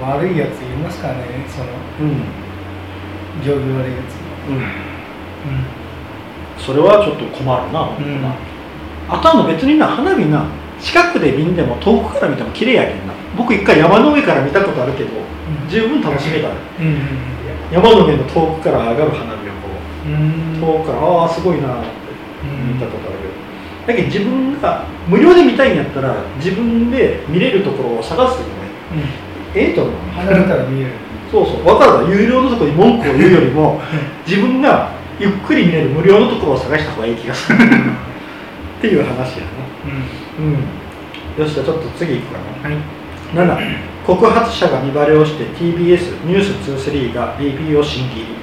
悪いやついますからね。そのうん。行儀悪いやつうんそれはちょっと困るな、うん。な。あとあの別にな花火な。近くで見んでも遠くから見ても綺麗やけんな。僕一回山の上から見たことあるけど十分楽しめたね。うんうん。山の上の遠くから上がる花火遠くからああすごいなってうん。見たことある。けどだけど自分が無料で見たいんやったら自分で見れるところを探すのがええと思う。離れたら見える。そうそう。分かるわ。有料のところに文句を言うよりも自分がゆっくり見れる無料のところを探した方がいい気がする。っていう話やな。うん。うん。よしじゃあちょっと次行くかな。はい。7告発者が身バレをして TBS「ニュース2 3が BPO 審議入り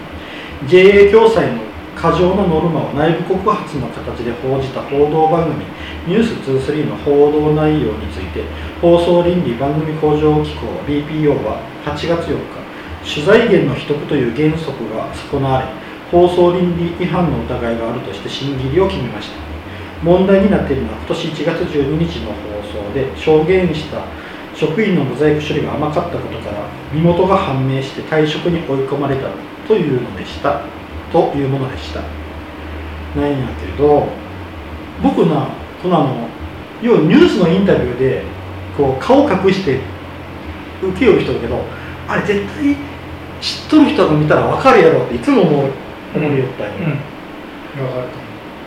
JA 共済の過剰なノルマを内部告発の形で報じた報道番組「ニュース2 3の報道内容について放送倫理番組向上機構 BPO は8月4日取材源の秘匿という原則が損なわれ放送倫理違反の疑いがあるとして審議入りを決めました問題になっているのは今年1月12日の放送で証言した職員のモザイク処理が甘かったことから身元が判明して退職に追い込まれたというのでした。というものでした。なんやけど僕なこのあの要はニュースのインタビューでこう顔隠して受けよる人だけどあれ絶対知っとる人が見たら分かるやろっていつも思う思うよったんうん。よ、分かる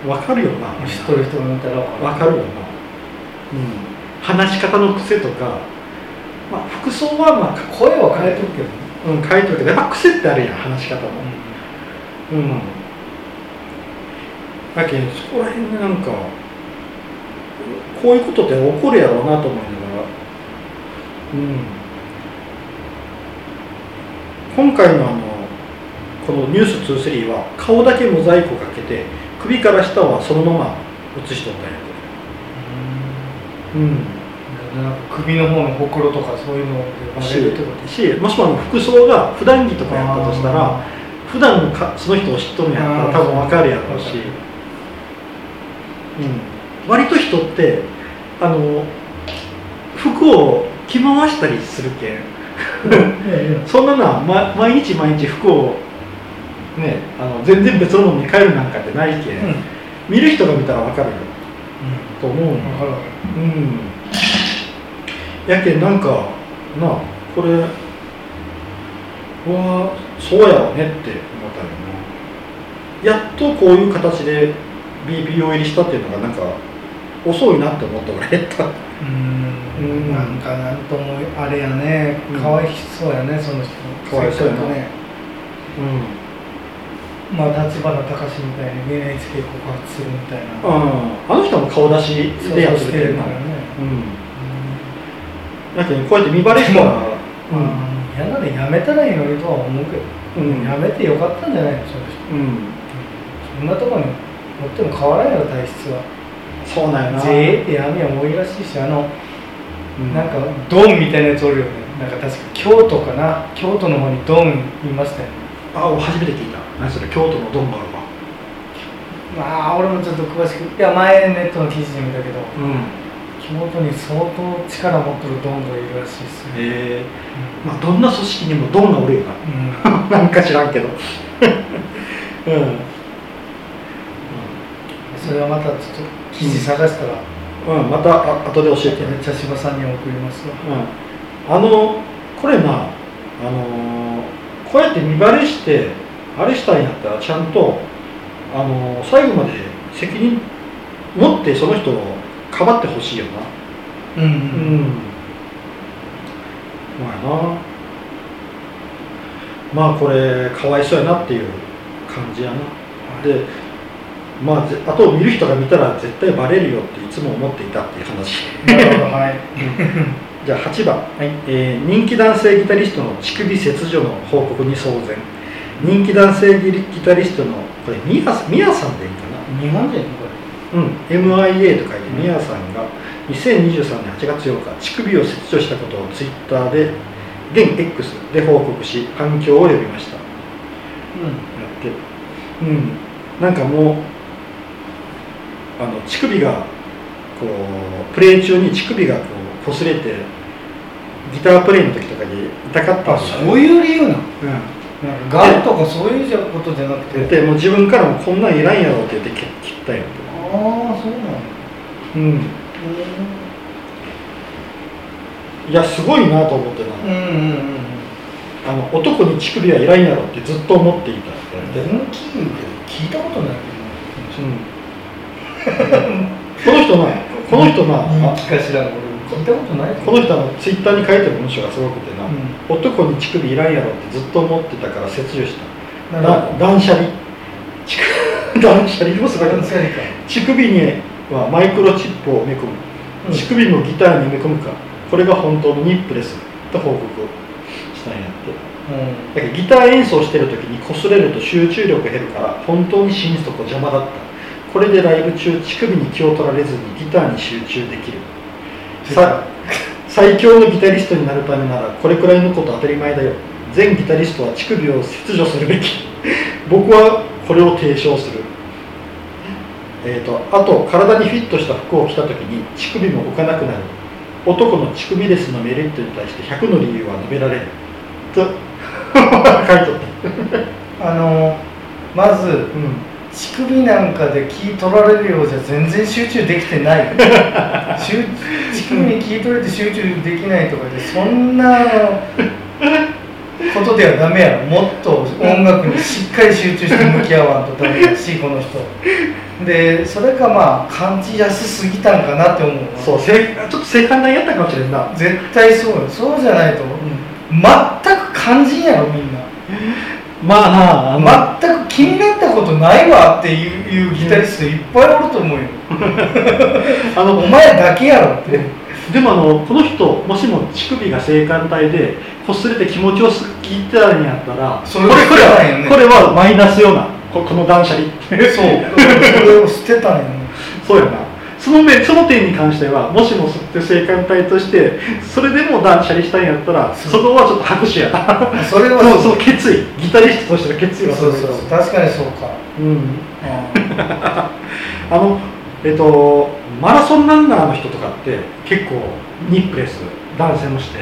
分かるよな。知っとる人が見たら分かわかるよな、うん、話し方の癖とか、まあ、服装はまある声は変えとるけどねうん、書いてるけどやっぱ癖ってあるやん話し方も。うん。だけどそこら辺でなんかこういうことって起こるやろうなと思いながら。うん。今回のあのこの「ニュース2 3は顔だけモザイクをかけて首から下はそのまま写しとったんやうん首の方のほくろとかそういうのでもしもあの服装が普段着とかやったとしたら普段のかその人を知っとるんやったら多分分かるやろうし、うん、割と人ってあの服を着回したりするけん。そんなな、ま、毎日毎日服をねあの全然別のものに変えるなんかってないけん、うん。見る人が見たら分かるよ。と思うの。うんやけんなんかなあこれうわそうやろねって思ったよな。やっとこういう形で BPO 入りしたっていうのがなんか遅いなって思ったから減った。うん。うん。なんかなんともあれやね。うん。かわいそうやねその人。かわいそうやな。せっかくね。まあ立花隆みたいに NHK 告発するみたいな。うん、あの人も顔出しでやってるからね。うんだけどこうやって見バレしたらうん。嫌ならやめたらいいのにとは思うけど。うん。やめてよかったんじゃないのその人うん。そんなとこに持っても変わらんよ体質は。そうなんやな。JA って闇は多いらしいしあのうん。なんかドンみたいなやつおるよね。なんか確か京都かな。京都の方にドンいましたよね。あ初めて聞いた。何それ京都のドンがあるわ。まあ俺もちょっと詳しくいや前ネットの記事で見たけど。うん京都に相当力持ってるドンがいるらしいですね、えー。まあどんな組織にもドンがおるようん。な なんか知らんけど。うん。それはまたちょっと記事探したら、うん、またあ後で教えてね、茶芝さんに送りますわ。うん、あのこれなあのーこうやって見バレしてあれしたんやったらちゃんとあのー最後まで責任持ってその人をかばってほしいよな。うんううん。ん。まあな。まあこれかわいそうやなっていう感じやな。でまあぜあと見る人が見たら絶対バレるよっていつも思っていたっていう話。なるほどはい。じゃあ8番、はい。えー人気男性ギタリストの乳首切除の報告に騒然。人気男性ギタリストのこれミヤミヤさんでいいかな。日本人？こうん、MIA と書いてミヤさんが2023年8月8日乳首を切除したことをツイッターで現 X で報告し反響を呼びました。やれって。うん。なんかもうあの乳首がこうプレイ中に乳首がこう擦れてギタープレイの時とかに痛かったそういう理由なの？うん。ガンとかそういうじゃことじゃなくて。でもう自分からもこんなんいらんやろって言って切切ったんやとああそうなのうん。いやすごいなと思ってな、うん。うん。うん。うん。あの男に乳首はいらん。やろってずっと思っていたって電気聞いたことないこの人なこの人な、けどあ人気かしら聞いたことないこの人のツイッターに書いてる文章がすごくてな、う男に乳首いらん。やろってずっと思ってたから切除した断捨離 断捨離もすごいな断捨離か。乳首にはマイクロチップを埋め込む、うん。乳首もギターに埋め込むか。これが本当のニップレスと報告したんやって。うん。だけどギター演奏してる時に擦れると集中力減るから本当に心底邪魔だった。これでライブ中乳首に気を取られずにギターに集中できる。さ最強のギタリストになるためならこれくらいのこと当たり前だよ。全ギタリストは乳首を切除するべき。僕はこれを提唱する。え？ー、とあと体にフィットした服を着た時に乳首も浮かなくなる男の乳首レスのメリットに対して100の理由は述べられる。と書いとった。あのまずうん乳首なんかで気取られるようじゃ全然集中できてない。集乳首に気取れて集中できないとかでそんなことではダメや。ろもっと音楽にしっかり集中して向き合わんとダメだしこの人。でそれかまあ感じやすすぎたんかなって思うわそうせちょっと正反対やったかもしれんな、絶対そうよ。そうじゃないと全く肝心やろみんな。まあなあの、全く気になったことないわっていういうギタリストいっぱいおると思うよ。あのお前だけやろってでもあのこの人もしも乳首が性感帯で擦れて気持ちをすっきりたんやったらそれこれこれはこれはマイナスようなここの断捨離。そう。それを捨てたんやね。そうやな。その面その点に関してはもしも吸って性感帯としてそれでも断捨離したんやったらそこはちょっと拍手やな。それはもう。その決意。ギタリストとしての決意はそうそう。確かにそうか。うん。あ あのえっとマラソンランナーの人とかって結構ニップレス男性もして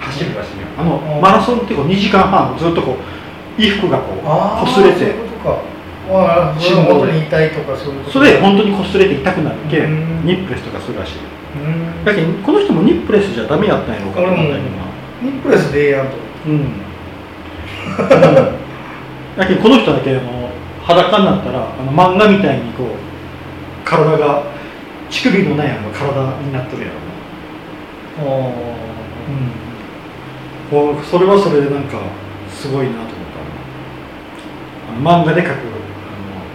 走るらしいよ。あのうん。マラソンってこう2時間半ずっとこう衣服がこう擦れて。そういうことに痛いとかそういうことそれで本当に擦れて痛くなるけうん。ニップレスとかするらしい。うん。だけどこの人もニップレスじゃダメやったんやろうかと思ったけどなニップレスでええやんと。うん。だけどこの人だけあの裸になったらあの漫画みたいにこう体が乳首のないあの体になってるやろ。なあこうそれはそれでなんかすごいなと思った。あの漫画で描くあの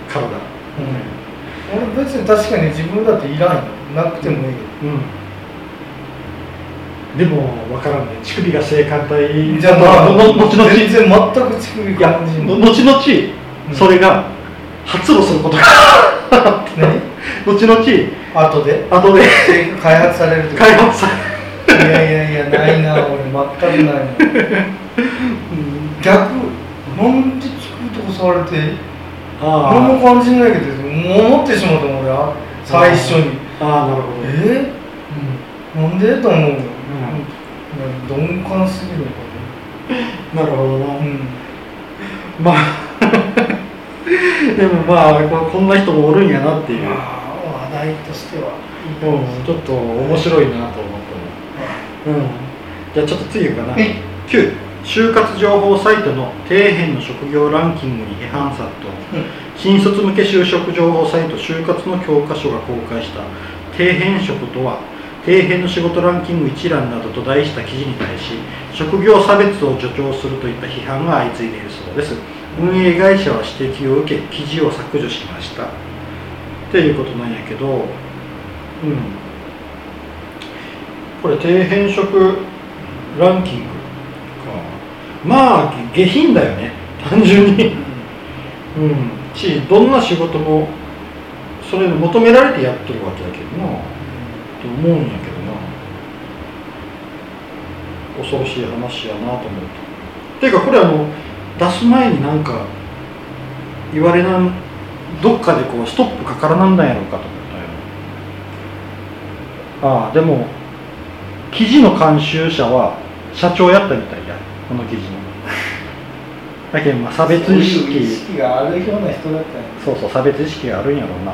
体。うん。俺別に確かに自分だっていらんよ。なくてもいいけうん。でも分からんね。乳首が性感帯。どじゃあまあのの後々全然全く乳首感じ後々うん。それが発露することが。何？後々後で？後で。開発される開発される。いやいやいやないな俺全くないな。逆なんで乳首とか触れて？あ何も感じないけど思ってしまったもん俺は。最初に。あああなるほど。え？ー、なんでと思うよ、うん。鈍感すぎるのかな。るほどな、なうん。まあ。でもまあここんな人もおるんやなっていう、題としてはうん、ちょっと面白いなと思ったうん。じゃあちょっと次かな。はい9就活情報サイトの底辺の職業ランキングに批判殺到、うん。新卒向け就職情報サイト就活の教科書が公開した。底辺職とは底辺の仕事ランキング一覧などと題した記事に対し職業差別を助長するといった批判が相次いでいるそうです。運営会社は指摘を受け記事を削除しましたっていうことなんやけどうん。これ低変色ランキングか。まあ下品だよね単純に。うん。しどんな仕事もそれに求められてやってるわけだけどなと思うんやけどな。恐ろしい話やなと思うていうかこれあの出す前になんか言われなんどっかでこうストップかからなんだんやろうかと思ったよ。ああでも記事の監修者は社長やったみたいやこの記事の。だけどまあ差別意識。意識があるような人だったよそうそう差別意識があるんやろうな。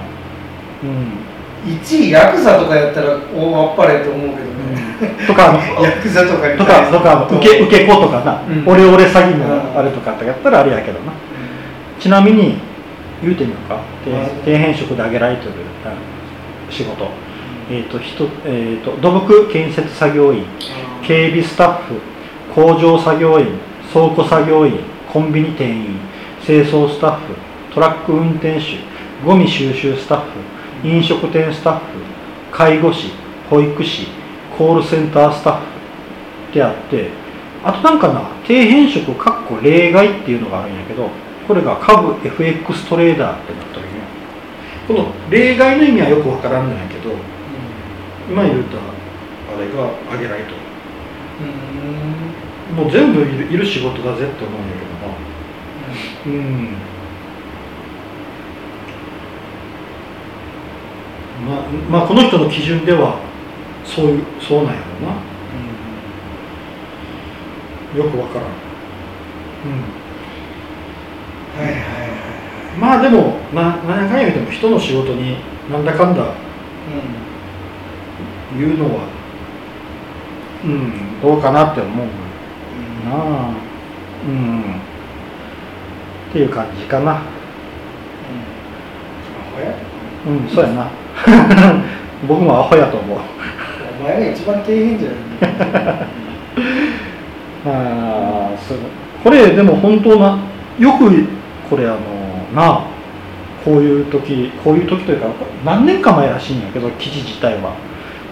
うん。1位ヤクザとかやったら大あっぱれと思うけどね、とかあの ヤクザとかにとかとか受け受け子とかな、うん。オレオレ詐欺うんのあれとかやったらあれやけどな。ちなみに言うてみようか？低はい低変色で挙げられてるあ仕事。えっ、とひとえー、と土木建設作業員警備スタッフ工場作業員倉庫作業員コンビニ店員清掃スタッフトラック運転手ゴミ収集スタッフ飲食店スタッフ介護士保育士コールセンタースタッフってあってあとなんかな低変色かっこ例外っていうのがあるんやけどこれが株 FX トレーダーってなった時ね。この例外の意味はよくわからんのやけど今言うたあれが挙げられと。るうん。もう全部いるいる仕事だぜって思うんやけどな。うん。まあ、まあこの人の基準ではそういうそうなんやろうなよくわからん、はいはいはいうん、まあでもな何やかんや言うても人の仕事になんだかんだ言うのはうんどうかなって思うなあ。うん。っていう感じかな。おや。うんそうやな。僕もアホやと思う。お前が一番じゃない。ああそう。これでも本当なよくこれあのなあこういう時こういう時というか何年か前らしいんやけど記事自体は。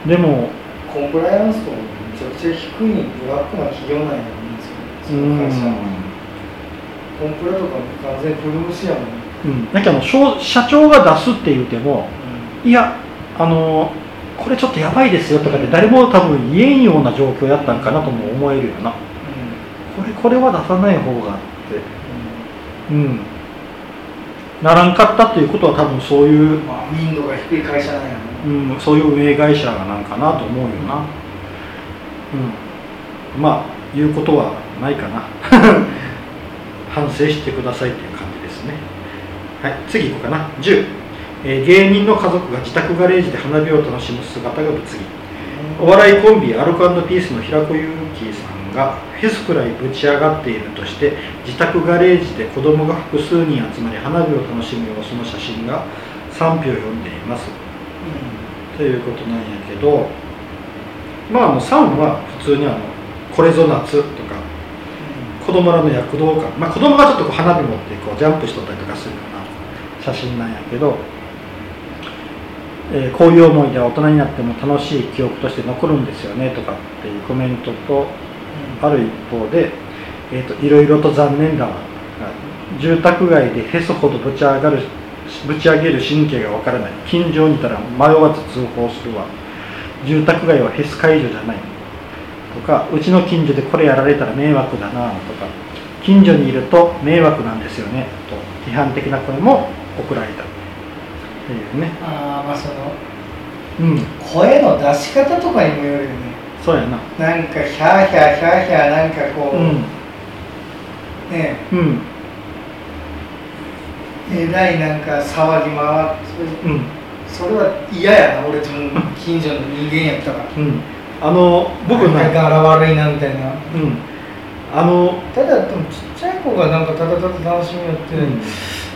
でもコンプライアンスとめちゃくちゃ低いブラックな企業なんですよ。その会社コンプラとかも完全にプルムシやもんねうん、だけど社社長が出すって言うてもいやあのこれちょっとやばいですよとかで誰も多分言えんような状況やったんかなとも思えるよな。これこれは出さない方がってうん。ならんかったっていうことは多分そういう、まあ民度が低い会社なんやもんうん、そういう運営会社なんかなと思うよな。うん。まあ言うことはないかな。反省してくださいっていう感じですね。はい次行こうかな。10、えー芸人の家族が自宅ガレージで花火を楽しむ姿が物議。お笑いコンビアルコピースの平子祐希さんがフェスくらいぶち上がっているとして自宅ガレージで子供が複数人集まり花火を楽しむ様子の写真が賛否を呼んでいます。ということなんやけどまああの3は普通にあのこれぞ夏とか子供らの躍動感。まあ子供がちょっとこう花火持ってこうジャンプしとったりとかするような写真なんやけど、えーこういう思い出は大人になっても楽しい記憶として残るんですよねとかっていうコメントとある一方で、えー、といろいろと残念だわ住宅街でフェスほどぶち上がるぶち上げる神経がわからない。近所にいたら迷わず通報するわ。住宅街はフェス会場じゃない。とかうちの近所でこれやられたら迷惑だな。とか近所にいると迷惑なんですよね。と批判的な声も送られた。っていうね。ああまあそのうん。声の出し方とかにもよるよねそうやな。なんかヒャーヒャーヒャーヒャーなんかこう、うん。ね。うん。えらいなんか騒ぎ回ってうん。それは嫌やな俺とも近所の人間やったら。うん。あの僕なんかな柄悪いなみたいな。うん。あのただでもちっちゃい子がなんかただただ楽しみやって、うん。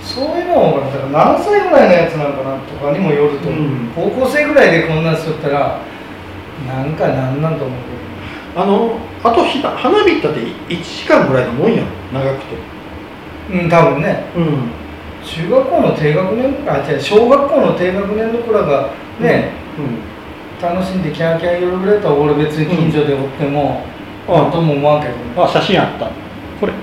そういうのを何歳ぐらいのやつなのかなとかにもよると思う、うん。高校生ぐらいでこんなんしとったらなんかなんなんと思うけあのあとひな花火ったって1時間ぐらいのもんやろ長くて。うん多分ね。うん。中学校の低学年あ違う小学校の低学年の子らがね、うん。楽しんでキャーキャー夜ぐらいだったら俺別に近所でおっても、うん。なんとも思わんけどね。あ写真あった。これ。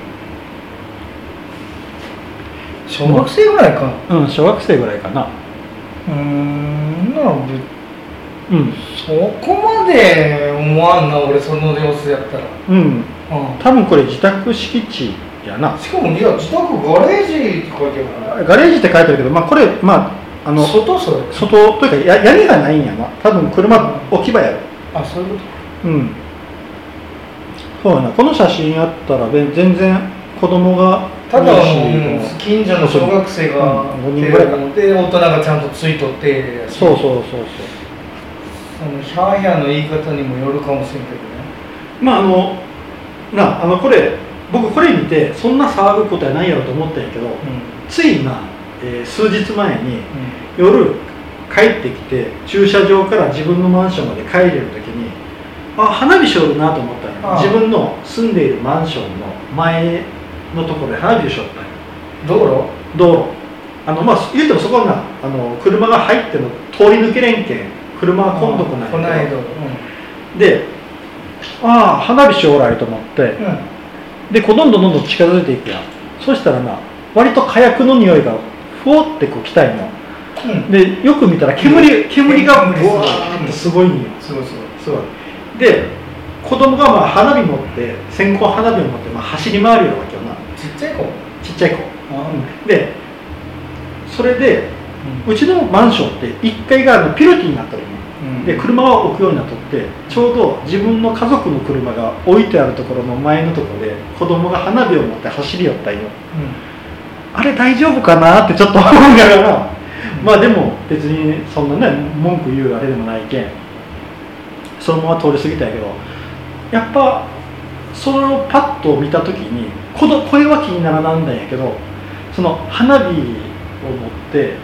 小学生ぐらいか。うん小学生ぐらいかな。うーんならぶうん。そこまで思わんな俺その様子やったら、うん。う多分これ自宅敷地やな。んしかもいや自宅ガレージって書いてある。ガレージって書いてあるけどまあこれまああの外それ。外というかや屋根がないんやな。多分車置き場やろ。あそういうこうん。そうやな。この写真やったらべ全然子供がとただ、近所の小学生がうん五人ぐらいかで大人がちゃんとついとってそうそうそうそうそのヒャーヒャーの言い方にもよるかもしれんけどね。まああのなあのこれ僕これ見てそんな騒ぐことはないやろと思ったんやけどついな、えー数日前に夜帰ってきて駐車場から自分のマンションまで帰れる時にあ花火しょるなと思ったんよああ。自分の住んでいるマンションの前のところで花火をしょったんよ道路？道路。あのまあ言うてもそこがあの車が入っての通り抜けれんけん車は今度来ない来ない道路でああ花火しおらいと思って。うん、うんでこうどんどんどんどん近づいていくやん。そしたらな割と火薬の匂いがふおってこう来たんよ。うん、でよく見たら煙煙が煙ブワーッとすごいんよ。すごいすごいすごいで子供がまあ花火持って線香花火を持ってまあ走り回るよわけよな。ちっちゃい子？ちっちゃい子。あでそれでうちのマンションって1階があのピロティになってるの。うん。で車を置くようになっとってちょうど自分の家族の車が置いてあるところの前のところで子供が花火を持って走り寄ったん。よあれ大丈夫かなってちょっと思いながら。まあでも別にそんなね文句言うあれでもないけん。そのまま通り過ぎたんやけどやっぱそれをパッと見た時にこの声は気にならなんだんやけどその花火を持って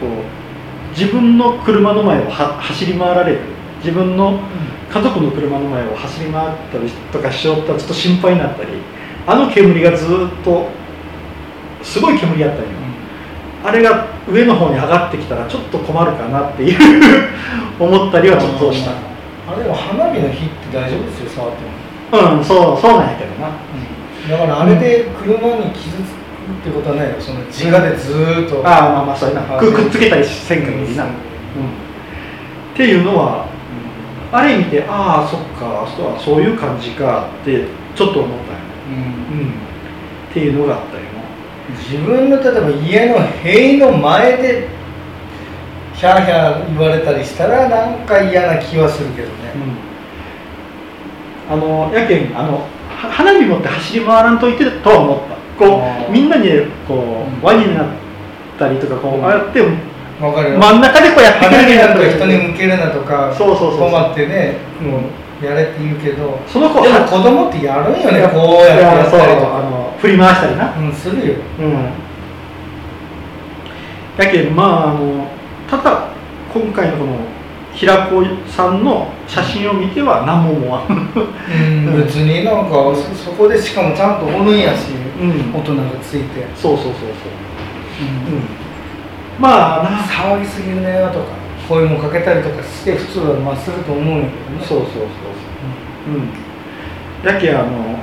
こう自分の車の前をは走り回られる。自分の家族の車の前を走り回ったりとかしよったらちょっと心配になったりあの煙がずっとすごい煙やったん。よあれが上の方に上がってきたらちょっと困るかなっていう思ったりはちょっとした。あれは花火の火って大丈夫ですよ触っても。うんそうそうなんやけどな。だからあれで車に傷つくってことはないよその自我でずーっと。ああまあまあそうやな。あくくっつけたりせんかぎりな、うん、っていうのはあれ見てああそっかそうそういう感じかってちょっと思ったんよ、うん。うん、っていうのがあったよ。自分の例えば家の塀の前でヒャーヒャー言われたりしたらなんか嫌な気はするけどね、うん、あのやけんあのは花火持って走り回らんといてとは思ったこうみんなにこう、うん輪になったりとかこう、うん。ああやって真ん中でこうやってくれるやつ人に向けるなとかそうそうそうそう。困ってねもうやれって言うけどその子でも子供ってやるんよねこうやってやったりとか。あの振り回したりな。うんするよ。うん。やけんまああのただ今回のこの平子さんの写真を見ては何も思わん、うん。別になんかそそこでしかもちゃんとおるんやし。うん大人がついて、そうそうそうそう、うん。うん、まあな騒ぎすぎるねとか声もかけたりとかして普通はまあすると思うんやけどね。そうそうそうそう。うん。やけあの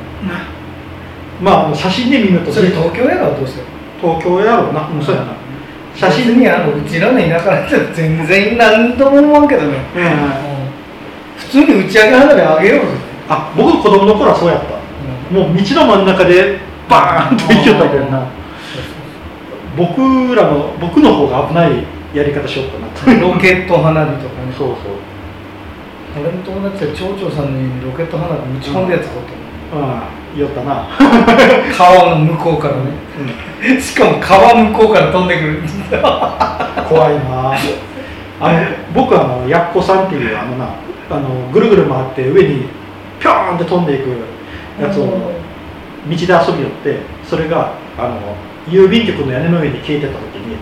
まあ。写真で見るとそれ東京やろどうして東京やろうな、うん、そうやな写写真真にあのうちらの田舎なんて全然何とも思わんけどね、うん。普通に打ち上げ花火あげようぜ、あ僕子供の頃はそうやった。もう道の真ん中でバーンと行きよったけどな。僕らの僕の方が危ないやり方しよったなロケット花火とかね。そうそう。俺の友達は町長さんにロケット花火打ち込んだやつがおったの。うん言おったな、川の向こうからね。しかも川向こうから飛んでくる。怖いな。あの僕はあのやっこさんっていうあのなあのぐるぐる回って上にピョーンって飛んでいくやつを道で遊びよってそれがあの郵便局の屋根の上に消えてた時に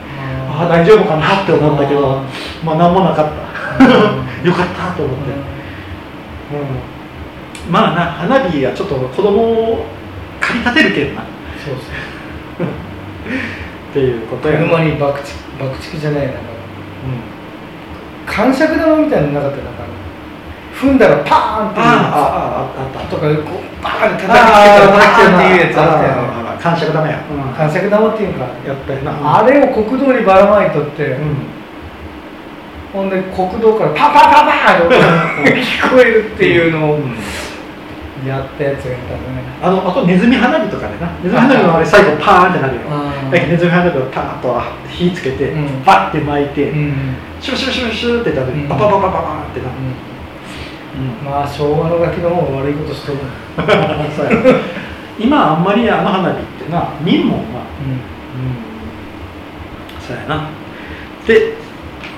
ああ大丈夫かなって思ったけどまあ何もなかった。よかったと思って、うん、まあな花火はちょっと子供を駆り立てるけんな。そうそう。っていうことや。な車に爆竹爆竹じゃないな。うん。感触玉みたいなのなかったな踏んだらパーンってあああったとかこうバーンって叩きつけたらパーンっていう。やつあったよね感触ダメや、うん感触玉っていうかやったよなあれを国道にばらまいとって、ほんで国道からパパパパンって聞こえるっていうのをやったやつがいたねあのあとネズミ花火とかでなネズミ花火のあれ最後パーンってなるよだけどネズミ花火をパーンと火つけて、うんバッて巻いて、シュシュシュシュってやったらパパパパパパってな、うん、まあ昭和のガキの方が悪いことしとる。今あんまりあの花火ってな見んもんな。うそうやな。で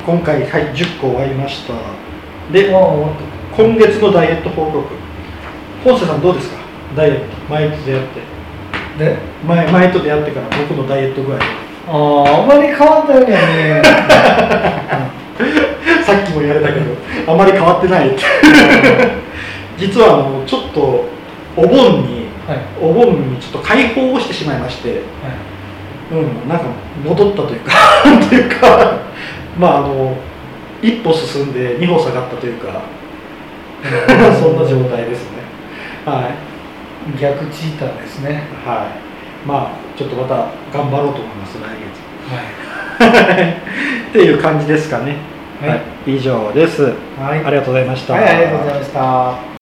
今回、はい、10個終わりました。んで今月のダイエット報告。本瀬さんどうですか？ダイエット。前と出会って。たで？前前と出会ってから僕のダイエット具合あああんまり変わったようには見えない さっきも言われたけどあまり変わってない。っ て実はあのちょっとお盆にはい。お盆にちょっと解放をしてしまいましてはい。うんなんか戻ったというか というかまああの一歩進んで二歩下がったというか そんな状態ですね。はい。逆チーターですね。はい。まあちょっとまた頑張ろうと思います来は月っていう感じですかねはい。以上です。いはい。ありがとうございました。はいありがとうございました